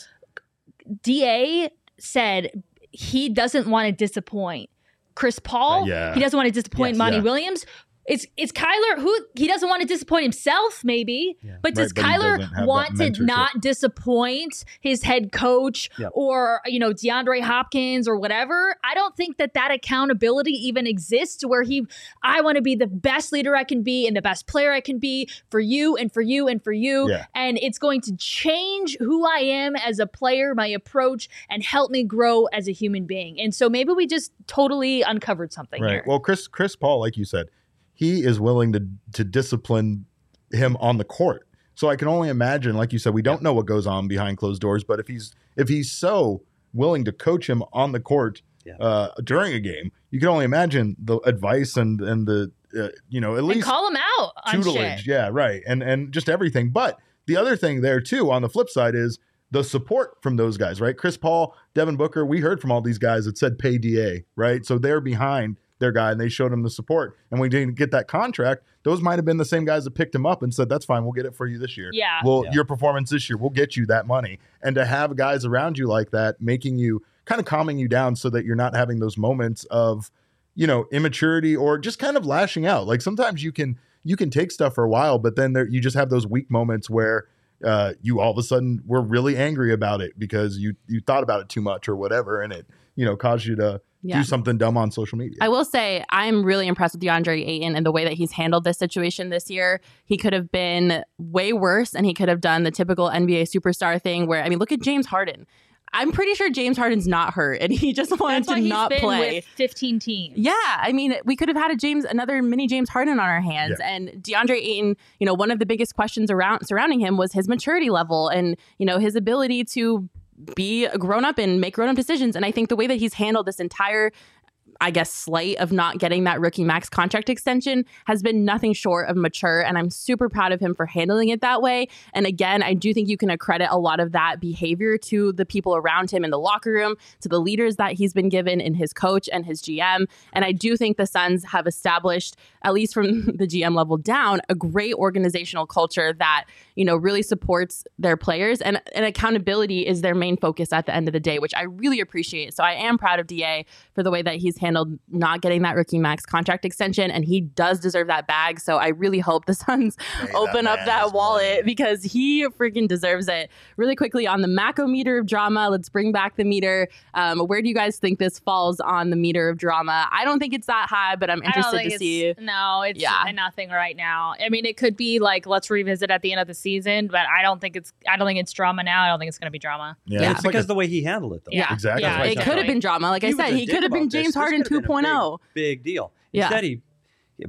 DA said he doesn't want to disappoint Chris Paul. Uh, yeah. He doesn't want to disappoint Yes. Monty Yeah. Williams. It's it's Kyler who he doesn't want to disappoint himself, maybe. Yeah. But does Right, Kyler want to not disappoint his head coach Yep. or you know DeAndre Hopkins or whatever? I don't think that that accountability even exists where he I want to be the best leader I can be and the best player I can be for you and for you and for you Yeah. and it's going to change who I am as a player, my approach and help me grow as a human being. And so maybe we just totally uncovered something Right. here. Well, Chris Chris Paul, like you said, he is willing to to discipline him on the court. So I can only imagine, like you said, we don't know what goes on behind closed doors, but if he's if he's so willing to coach him on the court Yeah. uh, during a game, you can only imagine the advice and and the uh, you know at and least call him out on tutelage. Yeah, right. And and just everything. But the other thing there too, on the flip side, is the support from those guys, right? Chris Paul, Devin Booker, we heard from all these guys that said pay DA, right? So they're behind their guy and they showed him the support. And we didn't get that contract. Those might have been the same guys that picked him up and said, That's fine, we'll get it for you this year. Yeah. Well, Yeah. your performance this year, we'll get you that money. And to have guys around you like that, making you kind of calming you down so that you're not having those moments of, you know, immaturity or just kind of lashing out. Like sometimes you can you can take stuff for a while, but then there you just have those weak moments where uh, you all of a sudden were really angry about it because you you thought about it too much or whatever, and it you know caused you to Yeah. do something dumb on social media. I will say I'm really impressed with DeAndre Ayton and the way that he's handled this situation this year. He could have been way worse and he could have done the typical NBA superstar thing where I mean look at James Harden. I'm pretty sure James Harden's not hurt and he just wanted That's why to he's not been play. with 15 teams. Yeah, I mean, we could have had a James, another mini James Harden on our hands, and DeAndre Ayton. You know, one of the biggest questions around surrounding him was his maturity level and you know his ability to be a grown up and make grown up decisions. And I think the way that he's handled this entire I guess, slight of not getting that rookie max contract extension has been nothing short of mature. And I'm super proud of him for handling it that way. And again, I do think you can accredit a lot of that behavior to the people around him in the locker room, to the leaders that he's been given in his coach and his GM. And I do think the Suns have established, at least from the GM level down, a great organizational culture that, you know, really supports their players and, and accountability is their main focus at the end of the day, which I really appreciate. So I am proud of DA for the way that he's handled not getting that rookie max contract extension, and he does deserve that bag. So I really hope the Suns that open up that wallet money. because he freaking deserves it. Really quickly on the Mako meter of drama, let's bring back the meter. Um, where do you guys think this falls on the meter of drama? I don't think it's that high, but I'm interested to see. No, it's Yeah. nothing right now. I mean, it could be like let's revisit at the end of the season, but I don't think it's. I don't think it's drama now. I don't think it's going to be drama. yeah, Yeah, it's It's like because a- the way he handled it, though. Yeah, Exactly. Yeah, It could have been drama. Like I He was said, he could have been. James This Harden could have been 2.0. Big, oh. big deal. Yeah. Instead, he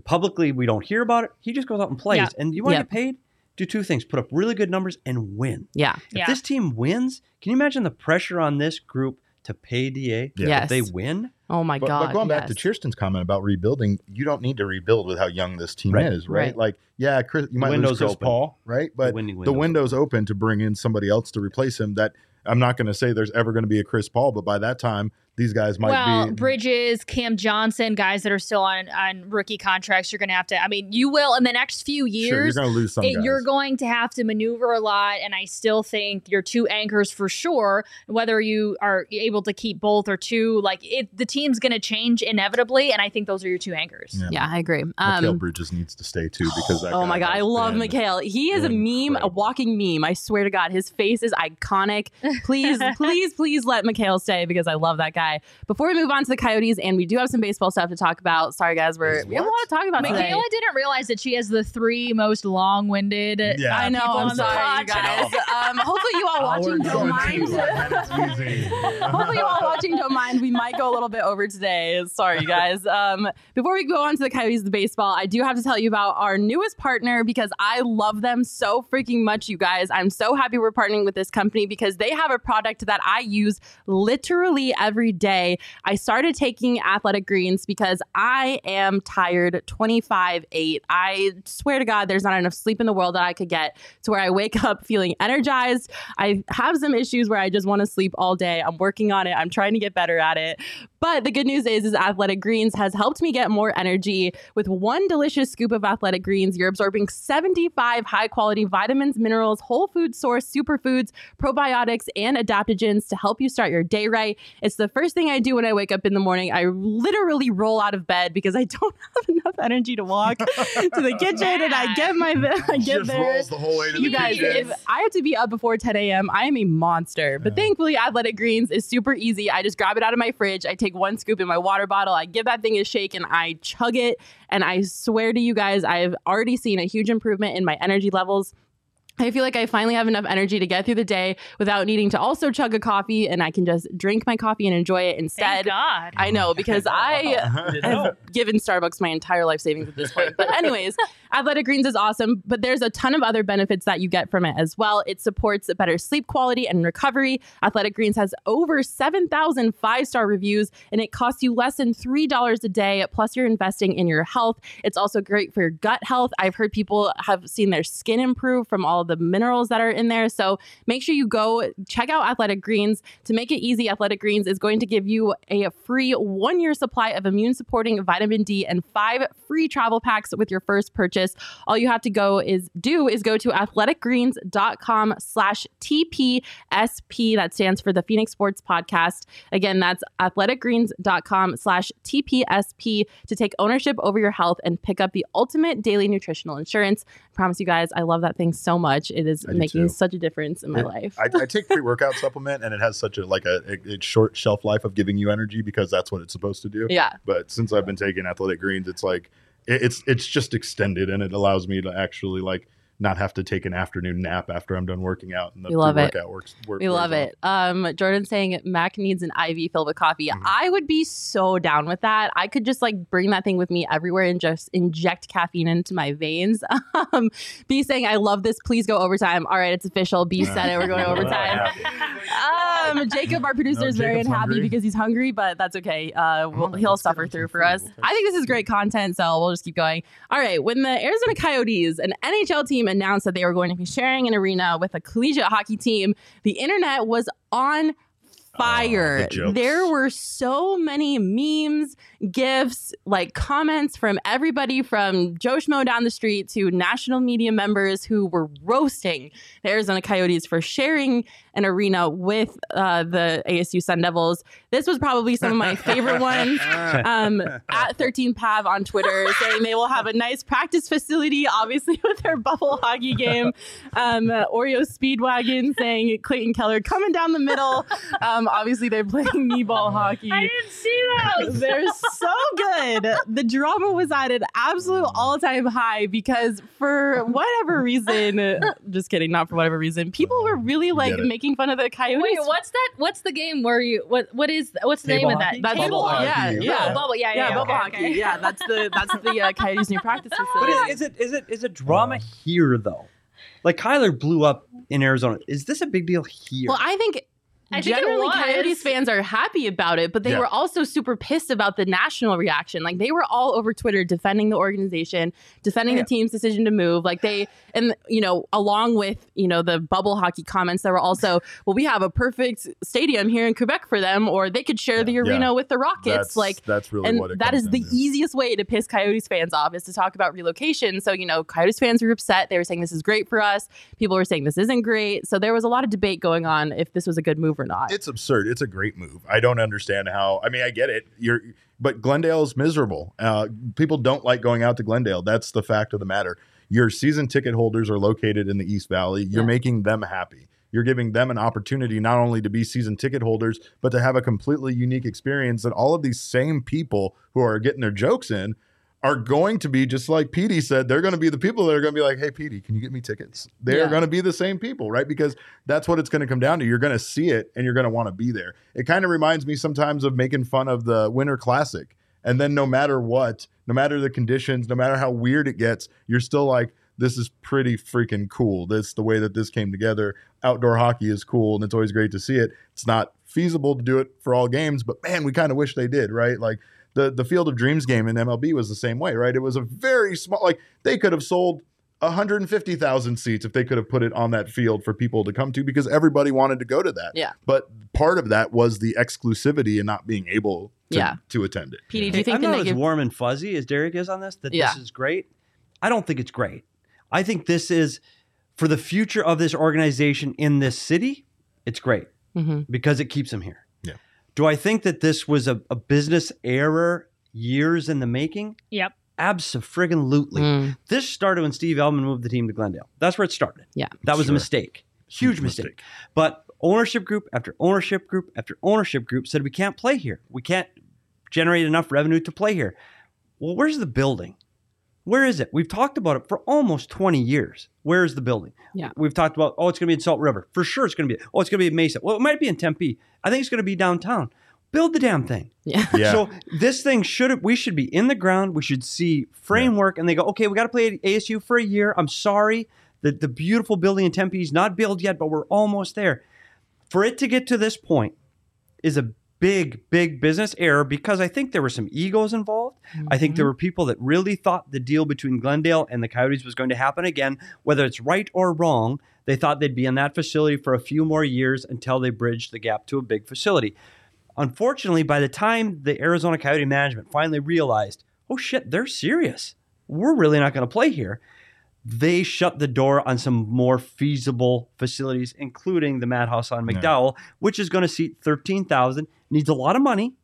publicly we don't hear about it. He just goes out and plays. Yeah. And you want to Yep. get paid? Do two things: put up really good numbers and win. Yeah. If Yeah. this team wins, can you imagine the pressure on this group to pay DA Yeah. Yes. if they win? Oh my but, God. but going back to yes. Kirsten's comment about rebuilding, you don't need to rebuild with how young this team Right. is, right? Right. Like, yeah, Chris, you might lose Chris open. Paul, right? But winning the window's window's open to bring in somebody else to replace him. That I'm not going to say there's ever going to be a Chris Paul, but by that time, these guys might well, be. Bridges, Cam Johnson, guys that are still on on rookie contracts, you're going to have to. I mean, you will in the next few sure, you're years. going to lose some it- guys. you're going to have to maneuver a lot, and I still think your two anchors for sure. Whether you are able to keep both or two, like it, the team's going to change inevitably, and I think those are your two anchors. Yeah. Yeah, I agree. Mikal Um, Bridges needs to stay too because that Oh my god, I love been- Mikal. He is a meme, a walking meme. I swear to God, his face is iconic. Please, please, please let Mikal stay because I love that guy. Before we move on to the Coyotes, and we do have some baseball stuff to talk about. Sorry guys, we're Is we have a lot to talk about today. Michaela didn't realize that she has the three most long-winded. Yeah. I know. I'm sorry, you guys. Um, hopefully, you all watching don't mind. hopefully, you all watching don't mind. We might go a little bit over today. Sorry, you guys. Um, before we go on to the Coyotes, the baseball, I do have to tell you about our newest partner because I love them so freaking much, you guys. I'm so happy we're partnering with this company because they have a product that I use literally every day. I started taking athletic greens because I am tired 25 8. I swear to God, there's not enough sleep in the world that I could get to where I wake up feeling energized. I have some issues where I just want to sleep all day. I'm working on it. I'm trying to get better at it. But the good news is, is Athletic Greens has helped me get more energy. With one delicious scoop of Athletic Greens, you're absorbing 75 high quality vitamins, minerals, whole food source, superfoods, probiotics, and adaptogens to help you start your day right. It's the first thing I do when I wake up in the morning. I literally roll out of bed because I don't have enough energy to walk to the kitchen, and I get my I get Just there. rolls the whole way to You the guys, kitchen. if I have to be up before 10 a.m., I am a monster. But thankfully, Athletic Greens is super easy. I just grab it out of my fridge. I take one scoop in my water bottle. I give that thing a shake and I chug it. And I swear to you guys, I've already seen a huge improvement in my energy levels. I feel like I finally have enough energy to get through the day without needing to also chug a coffee, and I can just drink my coffee and enjoy it Thank instead. God. I know because I have given Starbucks my entire life savings at this point. But anyways, Athletic Greens is awesome, but there's a ton of other benefits that you get from it as well. It supports better sleep quality and recovery. Athletic Greens has over 7,000 five-star reviews and it costs you less than $3 a day plus you're investing in your health. It's also great for your gut health. I've heard people have seen their skin improve from all the minerals that are in there. So make sure you go check out Athletic Greens. To make it easy, Athletic Greens is going to give you a free one year supply of immune supporting vitamin D and five free travel packs with your first purchase. All you have to go is do is go to athleticgreens.com slash TPSP. That stands for the Phoenix Sports Podcast. Again, that's athleticgreens.com slash TPSP to take ownership over your health and pick up the ultimate daily nutritional insurance. I promise you guys, I love that thing so much. It is I making such a difference in my It- life. I, I take pre-workout supplement, and it has such a like a, a, a short shelf life of giving you energy because that's what it's supposed to do. yeah. But since I've been taking Athletic Greens, it's like it, it's it's just extended, and it allows me to actually like not have to take an afternoon nap after I'm done working out. And the We love it. works. Work, We love it. Um, Jordan saying Mac needs an IV filled with coffee. Mhm. I would be so down with that. I could just like bring that thing with me everywhere and just inject caffeine into my veins. Um, B saying I love this. Please go overtime. All right, it's official. B said it. We're going overtime. Um, Jacob, our producer, No, is very Jacob's unhappy hungry. because he's hungry, but that's okay. Uh, we'll, Oh, he'll suffer through for us. I think this is great content, so we'll just keep going. All right, when the Arizona Coyotes, an NHL team, announced that they were going to be sharing an arena with a collegiate hockey team, the internet was on fire. the there were so many memes, gifs, like comments from everybody from Joe Schmo down the street to national media members who were roasting the Arizona Coyotes for sharing an arena with uh, the ASU Sun Devils. This was probably some of my favorite ones. Um, at 13 Pav on Twitter saying they will have a nice practice facility, obviously with their bubble hockey game. Um, uh, Oreo Speedwagon saying Clayton Keller coming down the middle. Um, obviously they're playing knee ball hockey. I didn't see those. They're so good. The drama was at an absolute all time high because, for whatever reason, just kidding, not for whatever reason, people were really like making fun of the Coyotes. Wait, what's that? What's the game where you? What? What is? What's the Table name of that? That's Bubble yeah, hockey. yeah, Oh, bubble. Yeah, yeah, yeah, yeah, bubble okay, hockey. okay. Yeah, that's the that's the uh, Coyotes' new practice But facility. is, is it is it is it drama here though? Like Kyler blew up in Arizona. Is this a big deal here? Well, I think I think it generally was. Coyotes fans are happy about it, but they Yeah. were also super pissed about the national reaction. Like they were all over Twitter defending the organization, defending Yeah. the team's decision to move. Like they and you know, along with, you know, the bubble hockey comments that were also, well, we have a perfect stadium here in Quebec for them, or they could share the Yeah. arena with the Rockets. That's like that's really and what it that comes is the to. easiest way to piss Coyotes fans off is to talk about relocation. So, you know, Coyotes fans were upset. They were saying this is great for us. People were saying this isn't great. So there was a lot of debate going on if this was a good move or not. It's absurd. It's a great move. I don't understand how. I mean, I get it. You're, but Glendale's miserable. Uh, people don't like going out to Glendale. That's the fact of the matter. Your season ticket holders are located in the East Valley. You're Yeah. making them happy. You're giving them an opportunity not only to be season ticket holders, but to have a completely unique experience that all of these same people who are getting their jokes in are going to be just like Petey said. They're going to be the people that are going to be like, "Hey, Petey, can you get me tickets?" They're Yeah. going to be the same people, right? Because that's what it's going to come down to. You're going to see it, and you're going to want to be there. It kind of reminds me sometimes of making fun of the Winter Classic, and then no matter what, no matter the conditions, no matter how weird it gets, you're still like, "This is pretty freaking cool." This the way that this came together. Outdoor hockey is cool, and it's always great to see it. It's not feasible to do it for all games, but man, we kind of wish they did, right? Like the the Field of Dreams game in MLB was the same way, right? It was a very small like they could have sold 150,000 seats if they could have put it on that field for people to come to because everybody wanted to go to that. Yeah. But part of that was the exclusivity and not being able to, Yeah. to attend it. Petey, do you think I'm the not negative? as warm and fuzzy as Derek is on this. That Yeah. this is great. I don't think it's great. I think this is for the future of this organization in this city. It's great Mhm. because it keeps them here. Yeah. Do I think that this was a, a business error years in the making? Yep. Absolutely. Mm. This started when Steve Ellman moved the team to Glendale. That's where it started. Yeah. That was Sure. a mistake. Huge, mistake. But ownership group after ownership group after ownership group said we can't play here. We can't generate enough revenue to play here. Well, where's the building? Where is it? We've talked about it for almost 20 years. Where is the building? Yeah. We've talked about, oh, it's going to be in Salt River. For sure, it's going to be. Oh, it's going to be in Mesa. Well, it might be in Tempe. I think it's going to be downtown. Build the damn thing. Yeah. Yeah. So this thing should we should be in the ground. We should see framework, and they go, okay, we got to play at ASU for a year. I'm sorry, the the beautiful building in Tempe is not built yet, but we're almost there. For it to get to this point is a big, big business error because I think there were some egos involved. I think there mm-hmm. were people that really thought the deal between Glendale and the Coyotes was going to happen again, whether it's right or wrong. They thought they'd be in that facility for a few more years until they bridged the gap to a big facility. Unfortunately, by the time the Arizona Coyote management finally realized, oh shit, they're serious. We're really not going to play here. They shut the door on some more feasible facilities, including the Madhouse on. McDowell, which is going to seat 13,000. Needs a lot of money.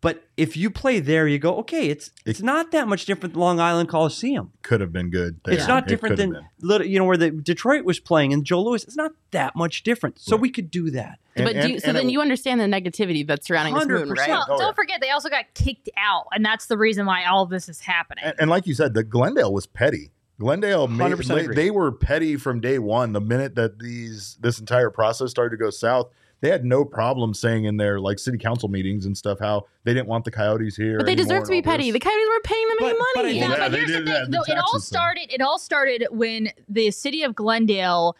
But if you play there, you go, okay, it's it's not that much different than Long Island Coliseum. Could have been good. there. It's not It different could than little, you know where the Detroit was playing and Joe Louis. It's not that much different. So Right. we could do that. And- but do and- you, so and then it- you understand the negativity that's surrounding this moon, 100%. right? Well, Oh, don't forget they also got kicked out, and that's the reason why all of this is happening. And, and like you said, the Glendale was petty. Glendale, made, 100% they, agree. they were petty from day one. The minute that these this entire process started to go south, they had no problem saying in their like city council meetings and stuff how they didn't want the Coyotes here. But they deserve to be petty. this. The Coyotes weren't paying them any But- but I money. think- Yeah, Yeah, but here's the thing. that, the though, it all taxes thing. started. It all started when the city of Glendale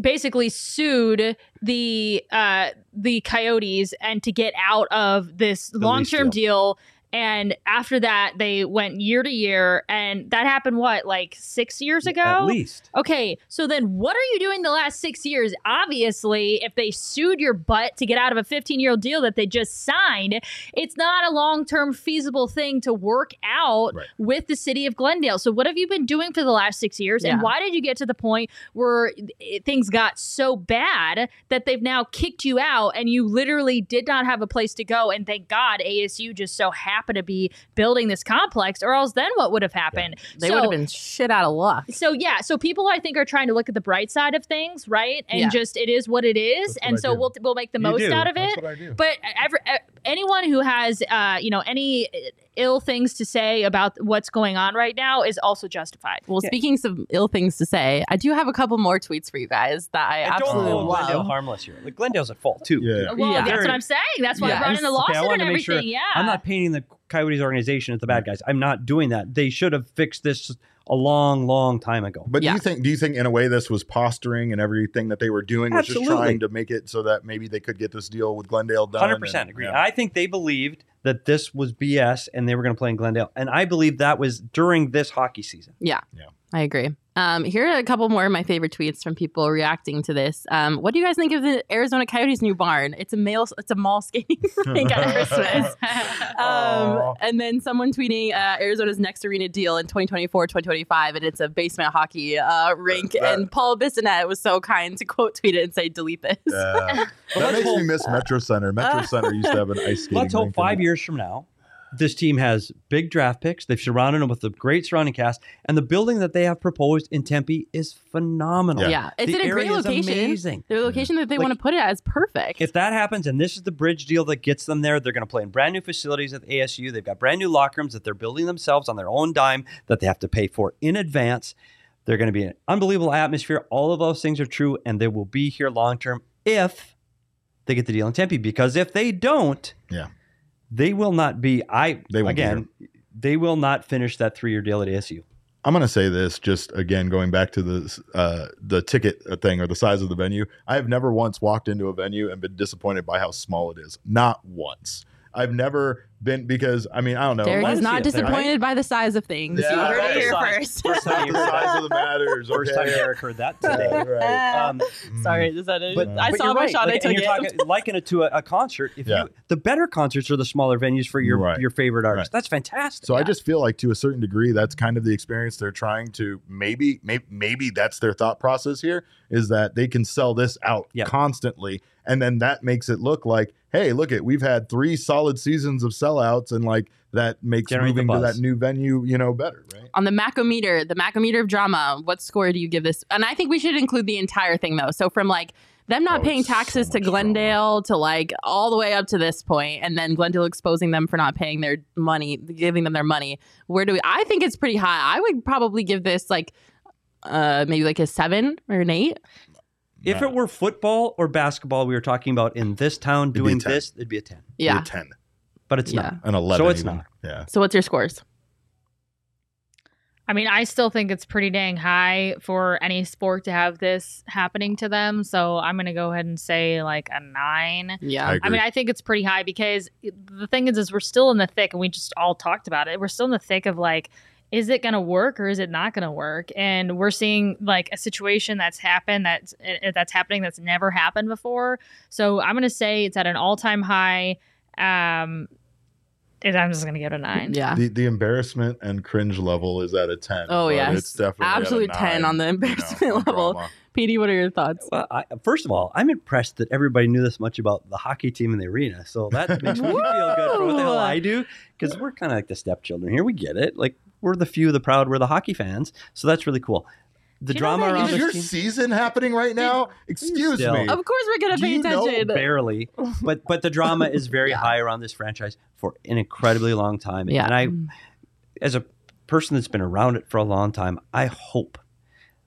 basically sued the uh, the Coyotes and to get out of this lease long term deal. And after that, they went year to year, and that happened what, like six years ago? At least. Okay, so then what are you doing the last six years? Obviously, if they sued your butt to get out of a 15 year old deal that they just signed, it's not a long term feasible thing to work out Right. with the city of Glendale. So, what have you been doing for the last six years? And why did you get to the point where things got so bad that they've now kicked you out and you literally did not have a place to go? And thank God ASU just so happened to be building this complex, or else then what would have happened? They So- would have been shit out of luck. so yeah, so people I think are trying to look at the bright side of things, right? And Yeah. just it is what it is, That's and so we'll we'll make the You most do. out of That's it. what I do. But every, uh, anyone who has uh, you know any ill things to say about what's going on right now is also justified. Well, Yeah. speaking of ill things to say, I do have a couple more tweets for you guys that I And don't absolutely hold Glendale harmless here. Like Glendale's at fault too. Yeah. Well, Yeah. that's what I'm saying. That's why I Yeah. brought in the lawsuit I wanted and to make everything. sure yeah, I'm not painting the Coyotes organization as the bad guys. I'm not doing that. They should have fixed this a long, long time ago. But Yeah. do you think do you think in a way this was posturing and everything that they were doing was just trying to make it so that maybe they could get this deal with Glendale done? Hundred percent and- agree. yeah. I think they believed that this was BS and they were going to play in Glendale, and I believe that was during this hockey season. Yeah. Yeah. I agree. Um, here are a couple more of my favorite tweets from people reacting to this. Um, what do you guys think of the Arizona Coyotes' new barn? It's a male, it's a mall skating rink at Christmas. Um, and then someone tweeting uh, Arizona's next arena deal in 2024, 2025, and it's a basement hockey uh, rink. That- and Paul Bissonnette was so kind to quote tweet it and say, delete this. Yeah. that makes me miss Metro Center. Metro Center used to have an ice skating. Let's hope five years from now, this team has big draft picks. They've surrounded them with a great surrounding cast, and the building that they have proposed in Tempe is phenomenal. Yeah, it's The in a great location. amazing. The location that they Like, want to put it at is perfect. If that happens, and this is the bridge deal that gets them there, they're going to play in brand new facilities at ASU. They've got brand new locker rooms that they're building themselves on their own dime that they have to pay for in advance. They're going to be an unbelievable atmosphere. All of those things are true, and they will be here long term if they get the deal in Tempe. Because if they don't, Yeah. They will not be. I They again, they will not finish that three year deal at ASU. I'm going to say this just again going back to the uh, the ticket thing or the size of the venue. I have never once walked into a venue and been disappointed by how small it is. Not once. I've never been because I mean I don't know. Derek Why is is not up there, disappointed by the size of things. Yeah, you heard right. it here first. First time you the heard size of the matters. First okay. time Eric heard that today. Yeah, right. Um, Sorry, is that it? But, I but saw my right. shot. Like, I and took you're it. talking liken it to a, a concert. If Yeah. you the better concerts are the smaller venues for your Right. your favorite artists. Right. That's fantastic. So I just feel like to a certain degree that's kind of the experience they're trying to maybe maybe maybe that's their thought process here is that they can sell this out Yep. constantly and then that makes it look like hey look it we've had 3 solid seasons of sellouts and like that makes Generate moving to that new venue, you know, better, right? on the Macometer, the Macometer of drama, what score do you give this? And I think we should include the entire thing though. So from like them not Oh, paying it's so taxes to much drama. Glendale to like all the way up to this point, and then Glendale exposing them for not paying their money, giving them their money. Where do we? I think it's pretty high. I would probably give this like uh maybe like a seven or an eight. If it were football or basketball we were talking about in this town be a doing 10. this, it'd be a ten. Yeah. Be a 10, But it's Yeah. not. an 11 So it's even. not. Yeah. So what's your scores? I mean, I still think it's pretty dang high for any sport to have this happening to them. So I'm going to go ahead and say like a nine. Yeah. I I mean, I think it's pretty high because the thing is, is we're still in the thick, and we just all talked about it. We're still in the thick of like, is it going to work or is it not going to work? And we're seeing like a situation that's happened that's eh, that's happening that's never happened before. So I'm going to say it's at an all time high. Um, and I'm just going to give it a nine. yeah. the the embarrassment and cringe level is at a 10. Oh, yes. It's definitely Absolute 10 on the nine, you know, embarrassment level. drama. Petey, what are your thoughts? Well, I, first of all, I'm impressed that everybody knew this much about the hockey team in the arena. So that makes me feel good for what the hell I do because we're kind of like the stepchildren here. We get it. Like we're the few, the proud. We're the hockey fans. So that's really cool. The you drama around Is this your team. season happening right now? Excuse Still. me. Of course, we're gonna pay you know attention. barely but but the drama is very Yeah. high around this franchise for an incredibly long time Yeah. and i mm. as a person that's been around it for a long time i hope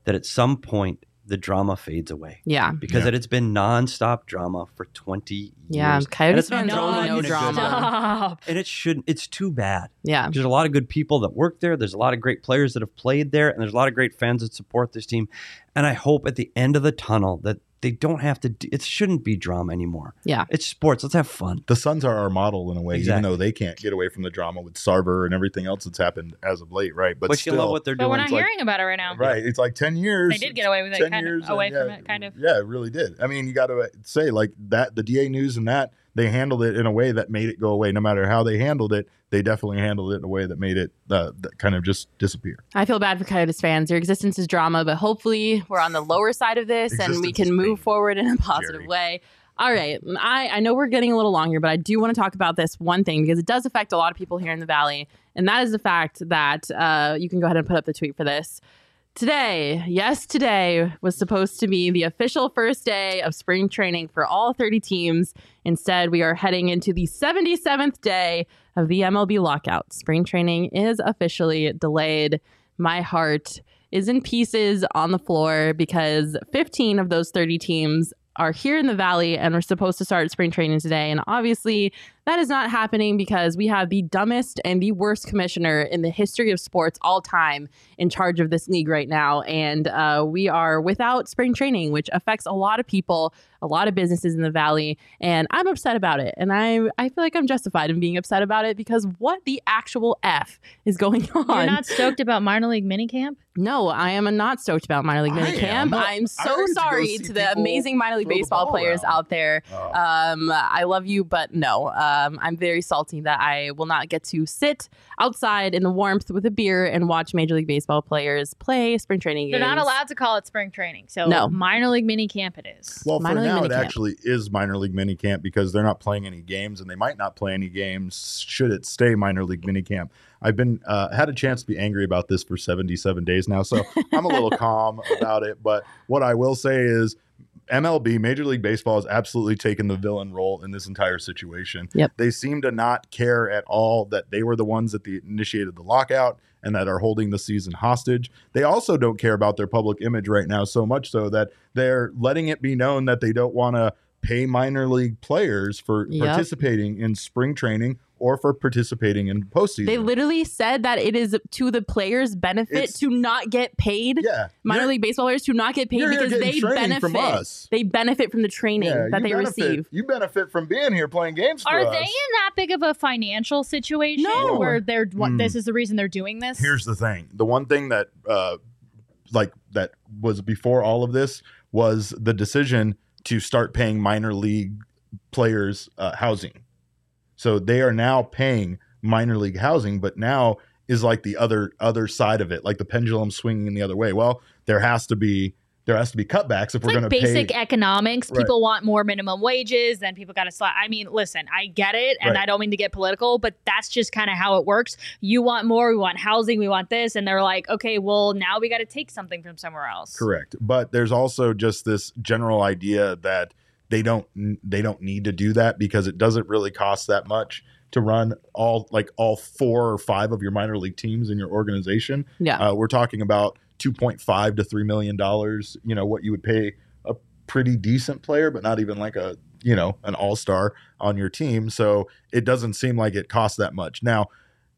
that at some point the drama fades away yeah. because Yeah. it has been nonstop drama for 20 Yeah. years. And Coyotes it's not fans drama only know in a good drama. Stop. and it shouldn't it's too bad Yeah. there's a lot of good people that work there. There's a lot of great players that have played there, and there's a lot of great fans that support this team. And I hope at the end of the tunnel that they don't have to. Do, it shouldn't be drama anymore. Yeah. it's sports. Let's have fun. the Suns are our model in a way, even though they can't get away from the drama with Sarver and everything else that's happened as of late, right? But But still, you love what they're But doing. we're not It's like- hearing about it right now. right? It's like ten years. They did get away with it, 10 kind years of away and from yeah, it, kind of. Yeah, it really did. I mean, you got to say like that. The DA news and that they handled it in a way that made it go away. No matter how they handled it, they definitely handled it in a way that made it uh, that kind of just disappear. I feel bad for Coyotes fans. Your existence is drama, but hopefully we're on the lower side of this and we can move pain, forward in a positive Jerry. way. All right. I, I know we're getting a little long here, but I do want to talk about this one thing because it does affect a lot of people here in the Valley. And that is the fact that uh, you can go ahead and put up the tweet for this. Today, yes, today was supposed to be the official first day of spring training for all 30 teams. Instead, we are heading into the 77th day of the MLB lockout. Spring training is officially delayed. My heart is in pieces on the floor because 15 of those 30 teams are here in the valley and we're supposed to start spring training today. And obviously, that is not happening because we have the dumbest and the worst commissioner in the history of sports all time in charge of this league right now. And uh, we are without spring training, which affects a lot of people, a lot of businesses in the valley. And I'm upset about it. And I, I feel like I'm justified in being upset about it because what the actual F is going on? You're not stoked about minor league minicamp? No, I am not stoked about minor league I minicamp. am. I'm so ready to sorry to the amazing minor league baseball players around. out there. Oh. Um, I love you, but no. Um, I'm very salty that I will not get to sit outside in the warmth with a beer and watch Major League Baseball players play spring training They're not allowed to call it spring training. So No. minor league mini camp it is. Well, for Minor league now, it minicamp. actually is minor league mini camp because they're not playing any games, and they might not play any games should it stay minor league mini camp. I've been uh, had a chance to be angry about this for 77 days now, so I'm a little calm about it. But what I will say is, MLB, Major League Baseball, has absolutely taken the villain role in this entire situation. Yep. They seem to not care at all that they were the ones that the, initiated the lockout and that are holding the season hostage. They also don't care about their public image right now, so much so that they're letting it be known that they don't want to pay minor league players for Yep. participating in spring training or for participating in postseason. They literally said that it is to the players' benefit It's- to not get paid. yeah, Minor league baseball players to not get paid because they benefit. from us. They benefit from the training Yeah, that they benefit- receive. You benefit from being here playing games for Are us. they in that big of a financial situation No. where they're what Mm. this is the reason they're doing this? Here's the thing: the one thing that, uh, like that was before all of this was the decision to start paying minor league players uh, housing. So they are now paying minor league housing, but now is like the other other side of it, like the pendulum swinging in the other way. Well, there has to be there has to be cutbacks if It's we're like going to basic pay. economics. Right. People want more minimum wages, then people got to slap. I mean, listen, I get it, and Right. I don't mean to get political, but that's just kind of how it works. You want more, we want housing, we want this, and they're like, okay, well, now we got to take something from somewhere else. Correct, but there's also just this general idea that they don't they don't need to do that because it doesn't really cost that much to run all like all four or five of your minor league teams in your organization. Yeah. Uh, we're talking about 2.5 to 3 million dollars, you know, what you would pay a pretty decent player but not even like a, you know, an all-star on your team. So it doesn't seem like it costs that much. Now,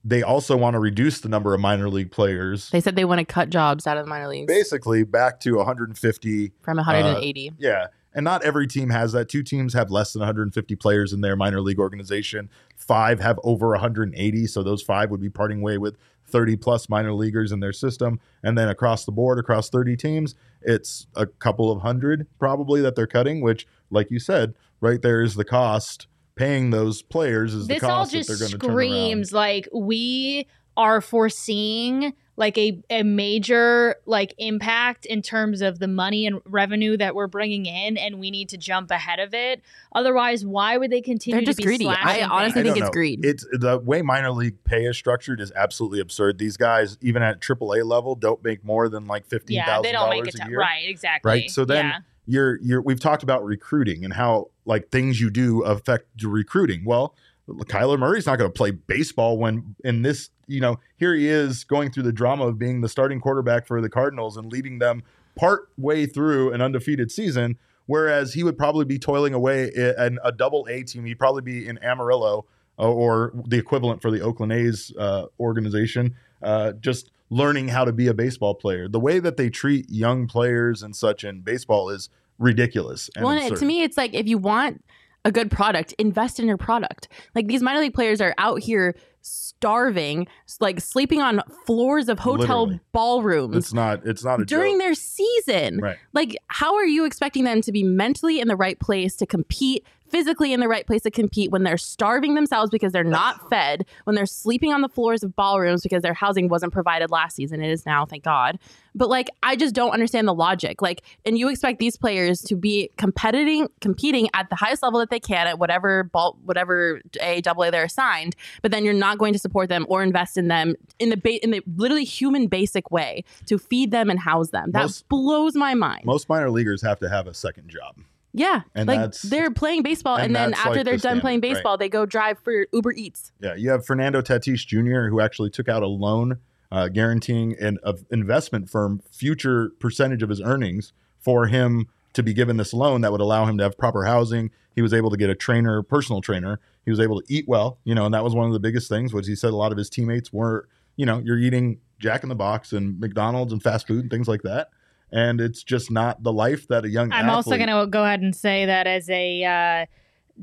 they also want to reduce the number of minor league players They said they want to cut jobs out of the minor leagues basically back to 150 from 180. Uh, yeah. And not every team has that. Two teams have less than 150 players in their minor league organization. Five have over 180. So those five would be parting way with 30 plus minor leaguers in their system. And then across the board, across 30 teams, it's a couple of hundred probably that they're cutting, which, like you said, right there is the cost. Paying those players is This the all cost that just they're going to screams like we are foreseeing like a, a major like impact in terms of the money and revenue that we're bringing in and we need to jump ahead of it otherwise why would they continue They're just to be greedy. I slashing honestly things? think don't it's greed. It's the way minor league pay is structured is absolutely absurd. These guys, even at AAA level, don't make more than like fifteen yeah they don't make dollars it a t- year. right exactly Right. So then yeah. you're you're we've talked about recruiting and how like things you do affect recruiting. Well, Kyler Murray's not going to play baseball when in this, you know, here he is going through the drama of being the starting quarterback for the Cardinals and leading them part way through an undefeated season. Whereas he would probably be toiling away in a double A team. He'd probably be in Amarillo uh, or the equivalent for the Oakland A's uh, organization, uh, just learning how to be a baseball player. The way that they treat young players and such in baseball is ridiculous. And well, absurd. to me, it's like if you want a good product, invest in your product. Like these minor league players are out here starving, like sleeping on floors of hotel Literally. ballrooms it's not it's not a during joke. their season. Right. Like, how are you expecting them to be mentally in the right place to compete, physically in the right place to compete when they're starving themselves because they're not fed, when they're sleeping on the floors of ballrooms because their housing wasn't provided last season? It is now, thank God. But like, I just don't understand the logic. Like, and you expect these players to be competing, competing at the highest level that they can at whatever ball, whatever A, double A they're assigned, but then you're not going to support them or invest in them in the ba- in the literally human basic way to feed them and house them. That Most- blows my mind. Most minor leaguers have to have a second job. Yeah, And like they're playing baseball, and and, then after like, they're the done playing standard, right. baseball, they go drive for Uber Eats. Yeah, you have Fernando Tatis Jr., who actually took out a loan uh, guaranteeing an investment firm future percentage of his earnings for him to be given this loan that would allow him to have proper housing. He was able to get a trainer, personal trainer. He was able to eat well, you know, and that was one of the biggest things. Was he said a lot of his teammates were, you know, you're eating Jack in the Box and McDonald's and fast food and things like that, and it's just not the life that a young. I'm also going to go ahead and say that as a uh,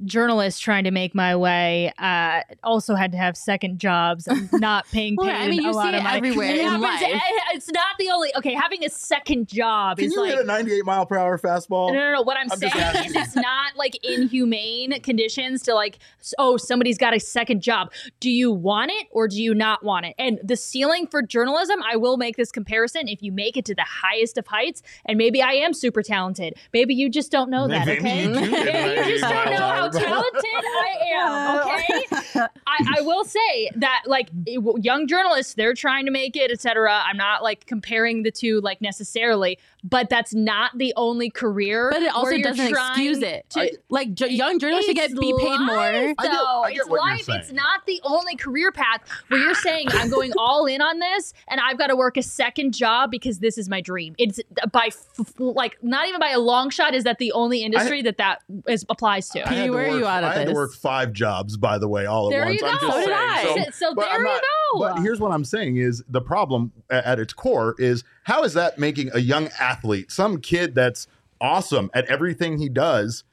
journalist trying to make my way, uh, also had to have second jobs, and not paying Well, paid I mean, you a lot see of it money. everywhere Yeah, in it's, life. it's not the only. Okay, having a second job Can is you like. hit a 98 mile per hour fastball? No, no, no. What I'm, I'm saying is, it's not like inhumane conditions to like, oh, somebody's got a second job. Do you want it or do you not want it? And the ceiling for journalism, I will make this comparison. If you make it to the highest of heights, and maybe I am super talented, maybe you just don't know that. Maybe okay, you do Maybe you just don't know how miles an hour. talented I am. Okay, I, I will say that like young journalists, they're trying to make it, etc. I'm not like comparing the two like necessarily, but that's not the only career. But it also doesn't excuse it. to- like j- young journalists should get be paid more. life, I get- Though. I get it's life. It's not the only career path where you're saying I'm going all in on this, and I've got to work a second job because this is my dream. It's by f- like not even by a long shot. Is that the only industry that that is applies to? I had Petey, to where are work- you at I of had to work five jobs, by the way, all at There once. you I'm go. just So saying. I. So- so there I'm you not- go. But here's what I'm saying is the problem at its core is how is that making a young athlete, some kid that's awesome at everything he does,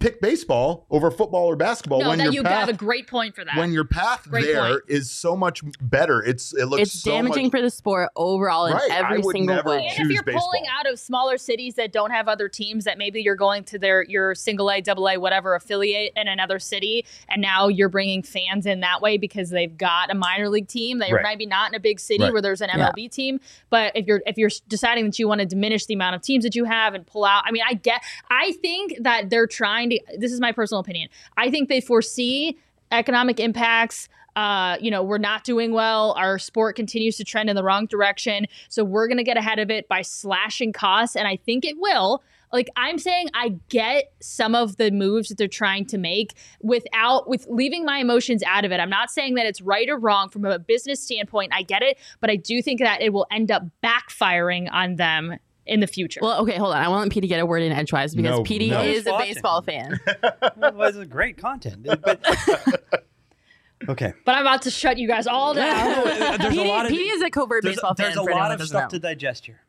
pick baseball over football or basketball no, when that your you path, got a great point for that. when your path Great there is point. so much better. It's it looks It's so damaging much, for the sport overall in Right, I every would single never way. And if you're pulling out of smaller cities that don't have other teams, that maybe you're going to their your single A, double A, whatever affiliate in another city, and now you're bringing fans in that way because they've got a minor league team. They Right. might be not in a big city Right. where there's an Yeah. MLB team, but if you're if you're deciding that you want to diminish the amount of teams that you have and pull out, I mean, I get. I think that they're trying to. This is my personal opinion. I think they foresee economic impacts. Uh, you know, we're not doing well. Our sport continues to trend in the wrong direction. So we're going to get ahead of it by slashing costs. And I think it will. Like I'm saying, I get some of the moves that they're trying to make without, with leaving my emotions out of it. I'm not saying that it's right or wrong from a business standpoint. I get it. But I do think that it will end up backfiring on them in the future. Well, okay, hold on. I want Petey to get a word in edgewise because No, Petey no. is a baseball fan. Otherwise, it's great content. But okay, but I'm about to shut you guys all down. there's Petey, a lot of Petey is a covert there's, baseball there's fan. a lot of stuff know. to digest here.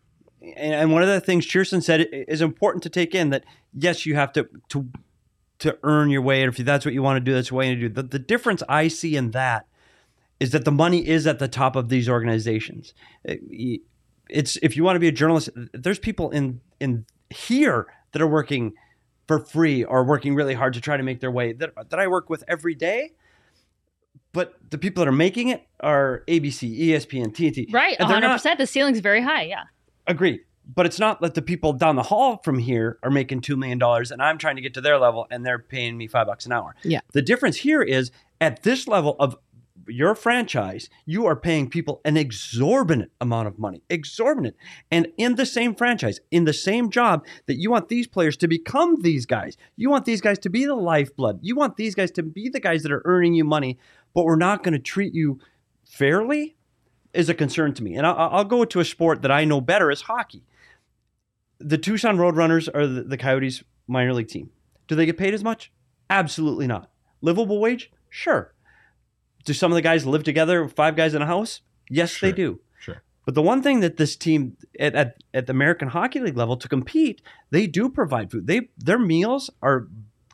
And, and one of the things Cheerson said is important to take in that yes, you have to to to earn your way, and if that's what you want to do, that's the way to do. The, the difference I see in that is that the money is at the top of these organizations. Uh, it- It's if you want to be a journalist, there's people in in here that are working for free or working really hard to try to make their way that, that I work with every day. But the people that are making it are ABC, ESPN, TNT. right, And they're 100%. not- the ceiling's very high. Yeah. Agreed. But it's not that the people down the hall from here are making $2 million and I'm trying to get to their level and they're paying me five bucks an hour. Yeah. The difference here is at this level of your franchise, you are paying people an exorbitant amount of money, exorbitant. And in the same franchise, in the same job that you want these players to become these guys, you want these guys to be the lifeblood. You want these guys to be the guys that are earning you money, but we're not going to treat you fairly is a concern to me. And I'll, I'll go to a sport that I know better is hockey. The Tucson Roadrunners are the, the Coyotes minor league team. Do they get paid as much? Absolutely not. Livable wage? Sure. Do some of the guys live together, five guys in a house? Yes, Sure. they do. Sure. But the one thing that this team at, at, at the American Hockey League level to compete, they do provide food. They their meals are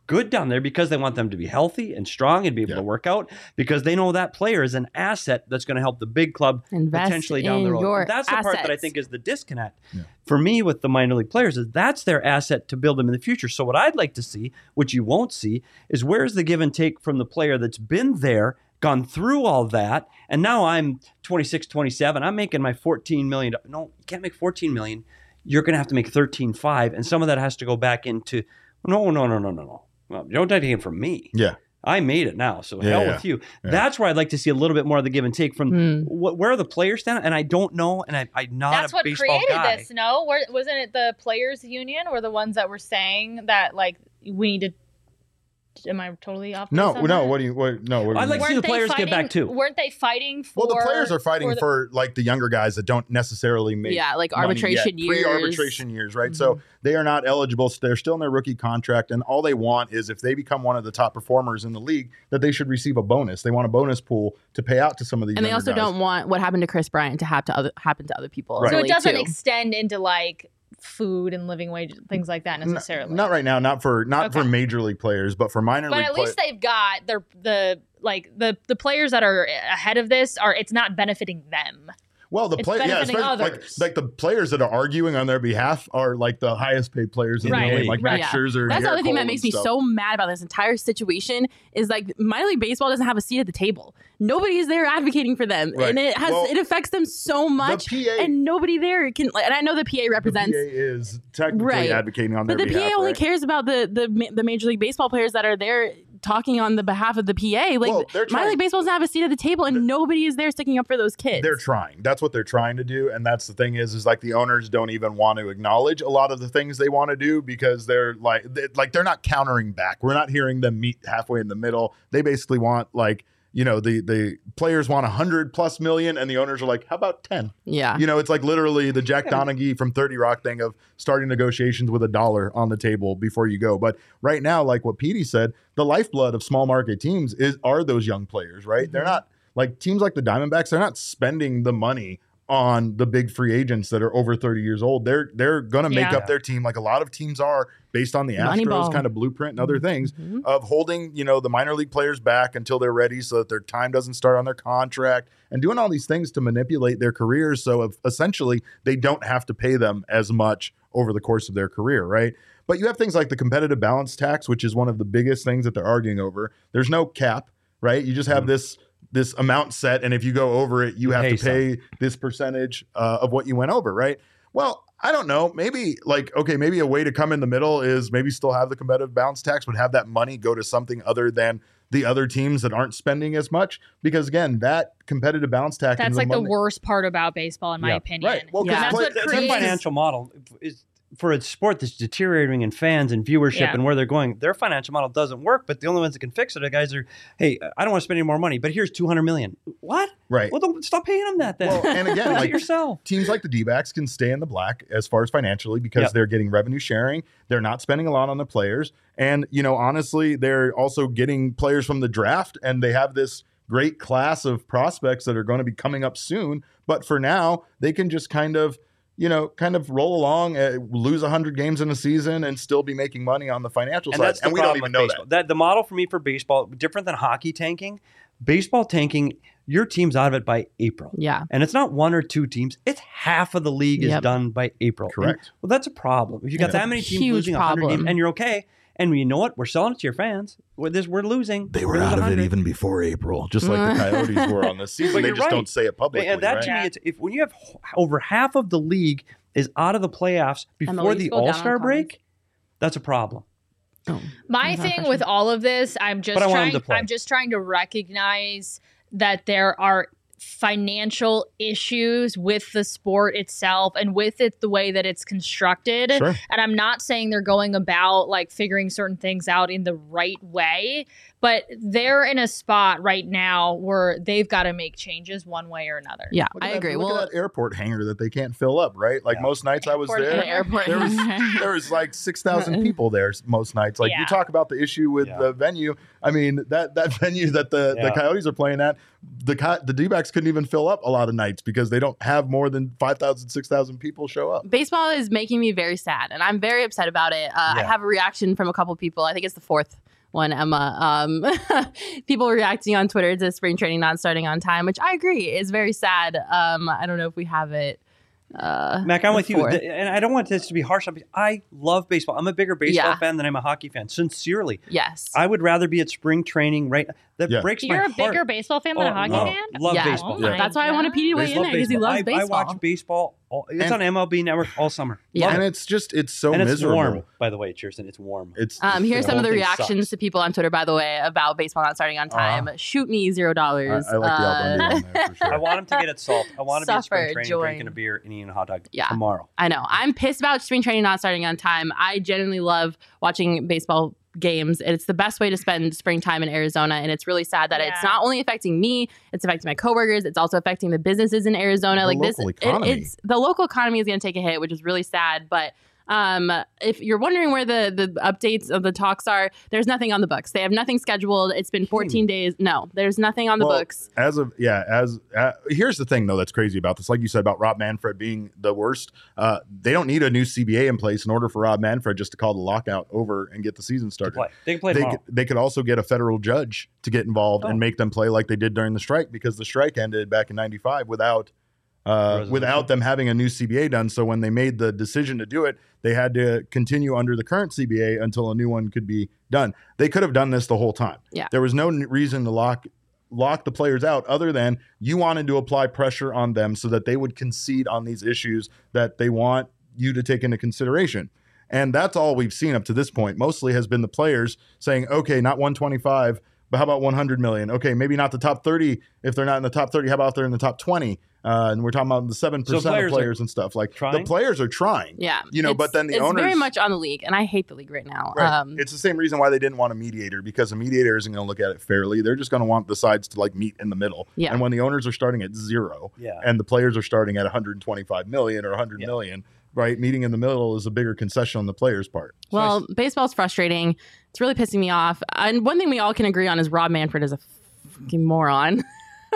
good down there because they want them to be healthy and strong and be able Yeah. to work out because they know that player is an asset that's going to help the big club Invest potentially down the road. your that's the part that I think is the disconnect Yeah. for me with the minor league players is that's their asset to build them in the future. So what I'd like to see, which you won't see, is where's the give and take from the player that's been there, gone through all that, and now I'm 26, 27, I'm making my 14 million. No, you can't make 14 million. You're going to have to make 13.5 and some of that has to go back into no, no, no, no, no, no. Well, don't take it from me. Yeah. I made it now, so Yeah, hell yeah, with you. yeah. That's where I'd like to see a little bit more of the give and take from Hmm. wh- where are the players stand. And I don't know, and I, I'm not That's a what baseball created guy. this. No, Were, wasn't it the players' union or the ones that were saying that like we need to Am I totally off? No, on no. that? What do you? What? No. What I'd like to see the players get back, too. Weren't they fighting for? well, the players are fighting the- for like the younger guys that don't necessarily make Yeah, like money arbitration yet, years. pre-arbitration years, right? So mm-hmm. they are not eligible. So they're still in their rookie contract, and all they want is if they become one of the top performers in the league, that they should receive a bonus. They want a bonus pool to pay out to some of these. and they also guys. don't want what happened to Kris Bryant to have to other, happen to other people. Right. So it doesn't too. extend into like food and living wage things like that necessarily. Not right now. Not for not for major league players, but for minor league but league. at play- least they've got their the like the the players that are ahead of this are it's not benefiting them. Well, the It's play, yeah, especially like others. like the players that are arguing on their behalf are like the highest paid players in Right, the game, like right. Max Yeah. Scherzer. and That's the Gerrit other thing that makes me so mad about this entire situation is like minor league baseball doesn't have a seat at the table. Nobody is there advocating for them, Right. and it has Well, it affects them so much. The PA, and nobody there can. Like, and I know the PA the represents, PA is technically Right. advocating on but their the behalf. PA only right? cares about the the the major league baseball players that are there talking on the behalf of the PA. Like Well, minor league baseball doesn't have a seat at the table, and nobody is there sticking up for those kids. They're trying. That's what they're trying to do, and that's the thing is, is like the owners don't even want to acknowledge a lot of the things they want to do because they're like, they, like they're not countering back. We're not hearing them meet halfway in the middle. They basically want like, you know, the the players want a hundred plus million, and the owners are like, how about ten? yeah. You know, it's like literally the Jack Donaghy from 30 Rock thing of starting negotiations with a dollar on the table before you go. But right now, like what Petey said, the lifeblood of small market teams is are those young players, right? They're mm-hmm. not like teams like the Diamondbacks, they're not spending the money on the big free agents that are over 30 years old. They're they're gonna make Yeah. up their team like a lot of teams are based on the Astros Moneyball. kind of blueprint and other things Mhm. of holding, you know, the minor league players back until they're ready so that their time doesn't start on their contract and doing all these things to manipulate their careers so if, essentially they don't have to pay them as much over the course of their career, right? But you have things like the competitive balance tax, which is one of the biggest things that they're arguing over. There's no cap, right? You just have Mhm. this this amount set and if you go over it, you, You have pay to pay this percentage uh, of what you went over, right? Well, I don't know. Maybe like okay, maybe a way to come in the middle is maybe still have the competitive balance tax, but have that money go to something other than the other teams that aren't spending as much. Because again, that competitive balance tax That's and like the money- worst part about baseball, in my opinion. Right. Well, 'cause Yeah. that's play- what Their creates. financial model is for a sport that's deteriorating in fans and viewership Yeah. and where they're going. Their financial model doesn't work, but the only ones that can fix it are guys are, hey, I don't want to spend any more money, but here's two hundred million. What? right. Well, don't stop paying them that then. Well, and again, Do like yourself. teams like the D-backs can stay in the black as far as financially because Yep. they're getting revenue sharing. They're not spending a lot on the players, and you know, honestly, they're also getting players from the draft, and they have this great class of prospects that are going to be coming up soon. But for now, they can just kind of. You know, kind of roll along, uh, lose hundred games in a season, and still be making money on the financial and side. the and we don't even know baseball. that. The model for me for baseball different than hockey tanking. Baseball tanking, your team's out of it by April. yeah. And it's not one or two teams; it's half of the league is done by April. And, Correct. well, that's a problem. If you got It's a that many teams huge losing 100 games, and you're okay, and you know what, we're selling it to your fans. We're, this, we're losing. They were We're out of it even before April, just like the Coyotes were on this season. They just right. don't say it publicly. and that right? to me, it's if when you have h- over half of the league is out of the playoffs before MLBs the go down on All Star break, that's a problem. Oh. My Is that a thing with all of this, I'm just But I want him trying. I'm just trying to recognize that there are financial issues with the sport itself and with it the way that it's constructed. Sure. And I'm not saying they're going about like figuring certain things out in the right way, but they're in a spot right now where they've got to make changes one way or another. Yeah, Look I that- agree. Look Well, at that airport hangar that they can't fill up, right? Like Yeah. most nights I was there, the airport. there was there was like six thousand people there most nights. Like Yeah. you talk about the issue with Yeah. the venue. I mean that that venue that the, the Coyotes are playing at, the Co- the D-backs couldn't even fill up a lot of nights because they don't have more than 5,000, 6,000 people show up. baseball is making me very sad, and I'm very upset about it. Uh, I have a reaction from a couple people. I think it's the fourth one, Emma. Um, people reacting on Twitter to spring training not starting on time, which I agree is very sad. Um, I don't know if we have it. Uh, Mac, I'm with you. And I don't want this to be harsh. on- I love baseball. I'm a bigger baseball Yeah. fan than I'm a hockey fan. Sincerely, Yes. I would rather be at spring training. Right, that Yeah. breaks You're my a bigger baseball fan than Oh, a hockey love, fan? Love Yeah. baseball. Oh my That's why I want Petey to I in love there because he baseball. loves I, baseball. I watch baseball. All, it's And- on MLB Network all summer. Yeah. Love And it. it's just it's so and it's warm, by the way, Cheerson. It's warm. It's Um, here's the some of the reactions sucks. to people on Twitter, by the way, about baseball not starting on time. Shoot me zero dollars. I like the Uh, Albany there for sure. I want him to get it salt. I want to be spring training join. drinking a beer and eating a hot dog Yeah. tomorrow. I know. I'm pissed about spring training not starting on time. I genuinely love watching baseball games. It's the best way to spend springtime in Arizona. And it's really sad that it's not only affecting me, it's affecting my coworkers, it's also affecting the businesses in Arizona. The like this, local it- it's the local economy is going to take a hit, which is really sad. But um, if you're wondering where the the updates of the talks are, there's nothing on the books. They have nothing scheduled. It's been 14 days. No, there's nothing on the Well, books. As of yeah, as uh, here's the thing though that's crazy about this. Like you said about Rob Manfred being the worst, uh, they don't need a new CBA in place in order for Rob Manfred just to call the lockout over and get the season To started. play. They can play They could, they could also get a federal judge to get involved Oh. and make them play like they did during the strike because the strike ended back in '95 without uh, without them having a new CBA done. So when they made the decision to do it, they had to continue under the current CBA until a new one could be done. They could have done this the whole time. Yeah. There was no n- reason to lock lock the players out other than you wanted to apply pressure on them so that they would concede on these issues that they want you to take into consideration. And that's all we've seen up to this point. Mostly has been the players saying, "Okay, not 125, but how about 100 million? Okay, maybe not the top 30 if they're not in the top 30. How about they're in the top 20?" Uh, and we're talking about the seven percent players of are players and stuff. Like the players are trying. Yeah, You know, but then the it's very much on the league, and I hate the league right now. Right. Um, it's the same reason why they didn't want a mediator because a mediator isn't going to look at it fairly. They're just going to want the sides to like meet in the middle. Yeah. And when the owners are starting at zero Yeah. and the players are starting at 125 million or 100 Yeah. million, right? Meeting in the middle is a bigger concession on the players' part. well, baseball's frustrating. It's really pissing me off. And one thing we all can agree on is Rob Manfred is a fucking moron.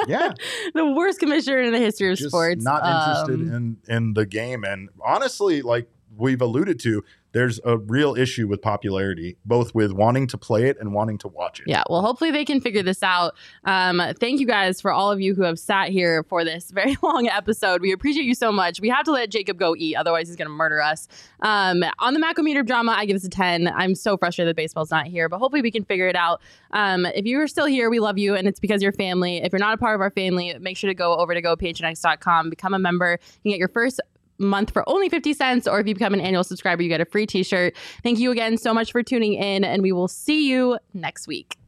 Yeah. the worst commissioner in the history of just sports. not interested Um, in in the game and honestly like we've alluded to there's a real issue with popularity both with wanting to play it and wanting to watch it Yeah, well, hopefully they can figure this out. Um, thank you guys for all of you who have sat here for this very long episode. We appreciate you so much. We have to let Jacob go eat, otherwise he's going to murder us. Um, on the Macometer drama, I give this a 10. I'm so frustrated that baseball's not here, but hopefully we can figure it out. Um, if you are still here, we love you, and it's because you're family. If you're not a part of our family, make sure to go over to gophnx.com, become a member. Can get your first month for only 50 cents or if you become an annual subscriber you get a free t-shirt. Thank you again so much for tuning in and we will see you next week